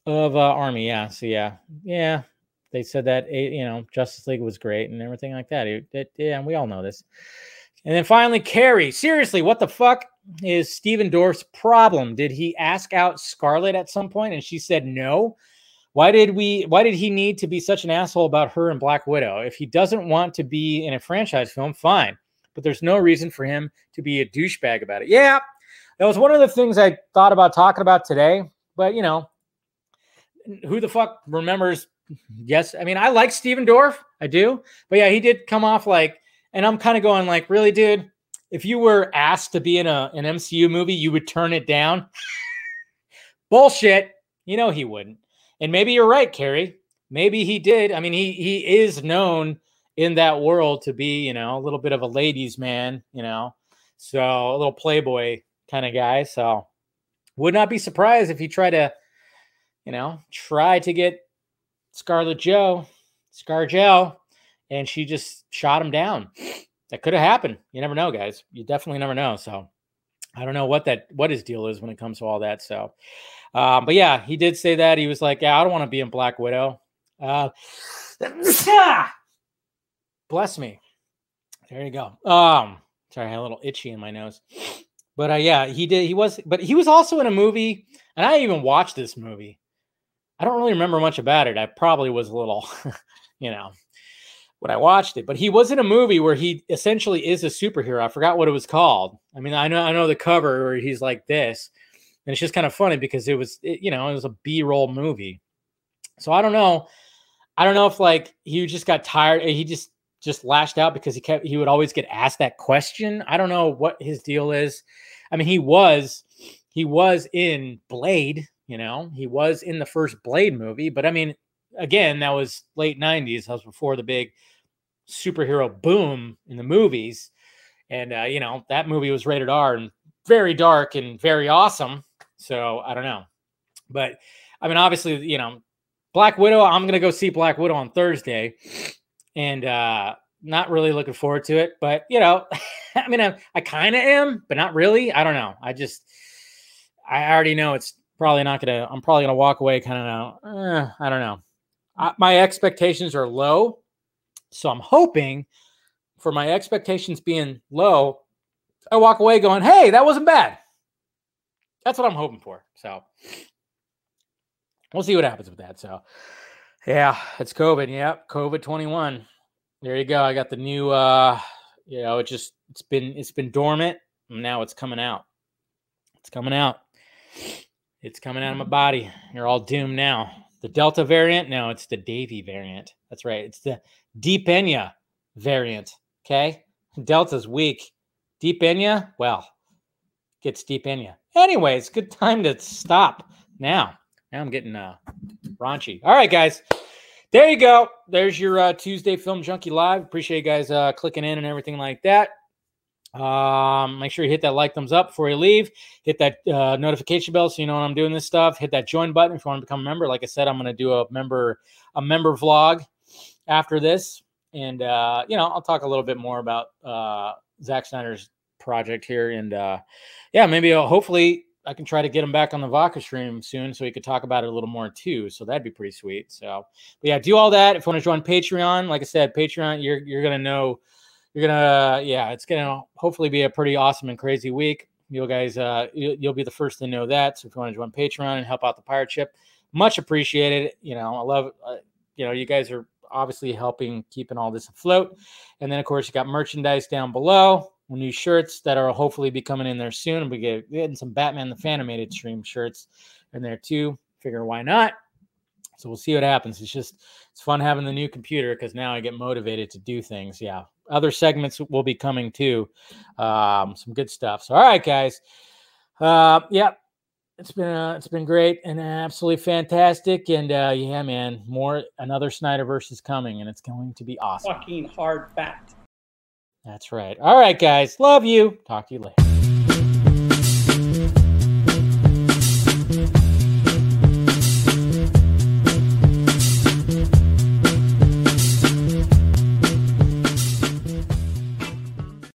of uh, Army. Yeah. So yeah, yeah. They said that eh, you know Justice League was great and everything like that. It, it, yeah, and we all know this. And then finally, Carrie. Seriously, what the fuck is Stephen Dorff's problem? Did he ask out Scarlet at some point and she said no? Why did we? Why did he need to be such an asshole about her and Black Widow? If he doesn't want to be in a franchise film, fine. But there's no reason for him to be a douchebag about it. Yeah, that was one of the things I thought about talking about today. But you know, who the fuck remembers? Yes, I mean I like Stephen Dorff, I do, but yeah, he did come off like, and I'm kind of going like, really, dude. if you were asked to be in a an MCU movie, you would turn it down. Bullshit. You know he wouldn't. And maybe you're right, Carrie. Maybe he did. I mean, he he is known in that world to be, you know, a little bit of a ladies' man, you know, so a little playboy kind of guy. So would not be surprised if he tried to, you know, try to get Scarlet Joe, Scar Joe, and she just shot him down. That could have happened. You never know, guys. You definitely never know. So I don't know what that what his deal is when it comes to all that. So, um, but yeah, he did say that he was like, "Yeah, I don't want to be in Black Widow." Uh, bless me. There you go. Um, sorry, I had a little itchy in my nose. But uh, yeah, he did. He was, but he was also in a movie, and I even watched this movie. I don't really remember much about it. I probably was a little, you know, when I watched it. But he was in a movie where he essentially is a superhero. I forgot what it was called. I mean, I know I know the cover where he's like this, and it's just kind of funny because it was, it, you know, it was a B-roll movie. So I don't know. I don't know if like he just got tired. He just just lashed out because he kept he would always get asked that question. I don't know what his deal is. I mean, he was he was in Blade, you know, he was in the first Blade movie, but I mean, again, that was late 90s. That was before the big superhero boom in the movies. And uh, you know, that movie was rated R and very dark and very awesome. So I don't know. But I mean, obviously, you know, Black Widow, I'm gonna go see Black Widow on Thursday and uh, not really looking forward to it. But you know, I mean, I, I kind of am, but not really. I don't know. I just, I already know it's probably not gonna. I'm probably gonna walk away kind of. Eh, I don't know. I, my expectations are low, so I'm hoping for my expectations being low, I walk away going, "Hey, that wasn't bad." That's what I'm hoping for. So we'll see what happens with that. So yeah, it's COVID. Yep, COVID 21. There you go. I got the new uh you know, it just it's been it's been dormant. now it's coming out. It's coming out. It's coming out of my body. You're all doomed now. The Delta variant? No, it's the Davy variant. That's right. It's the Deep Enya variant. Okay. Delta's weak. Deep Enya, well, gets Deep Enya. Anyway, it's good time to stop now. Now I'm getting uh raunchy. All right, guys. There you go. There's your uh, Tuesday Film Junkee Live. Appreciate you guys uh, clicking in and everything like that. Um, make sure you hit that like thumbs up before you leave. Hit that uh, notification bell so you know when I'm doing this stuff. Hit that join button if you want to become a member. Like I said, I'm going to do a member a member vlog after this, and uh, you know I'll talk a little bit more about uh, Zack Snyder's project here, and uh, yeah, maybe I'll, hopefully I can try to get him back on the Vodka stream soon so he could talk about it a little more too. So that'd be pretty sweet. So, but yeah, do all that. If you want to join Patreon, like I said, Patreon, you're you're gonna know, you're gonna yeah, it's gonna hopefully be a pretty awesome and crazy week. You guys, uh, you'll be the first to know that. So if you want to join Patreon and help out the pirate ship, much appreciated. You know, I love, uh, you know, you guys are obviously helping keeping all this afloat. And then of course you got merchandise down below new shirts that are hopefully be coming in there soon. We get getting some Batman the Fanimated stream shirts in there too. Figure why not? So we'll see what happens. It's just it's fun having the new computer because now I get motivated to do things. Yeah, other segments will be coming too. Um, some good stuff. So all right, guys. Uh, yeah, it's been uh, it's been great and absolutely fantastic. And uh, yeah, man, more another Snyderverse is coming, and it's going to be awesome. Fucking hard fact. That's right. All right, guys. Love you. Talk to you later.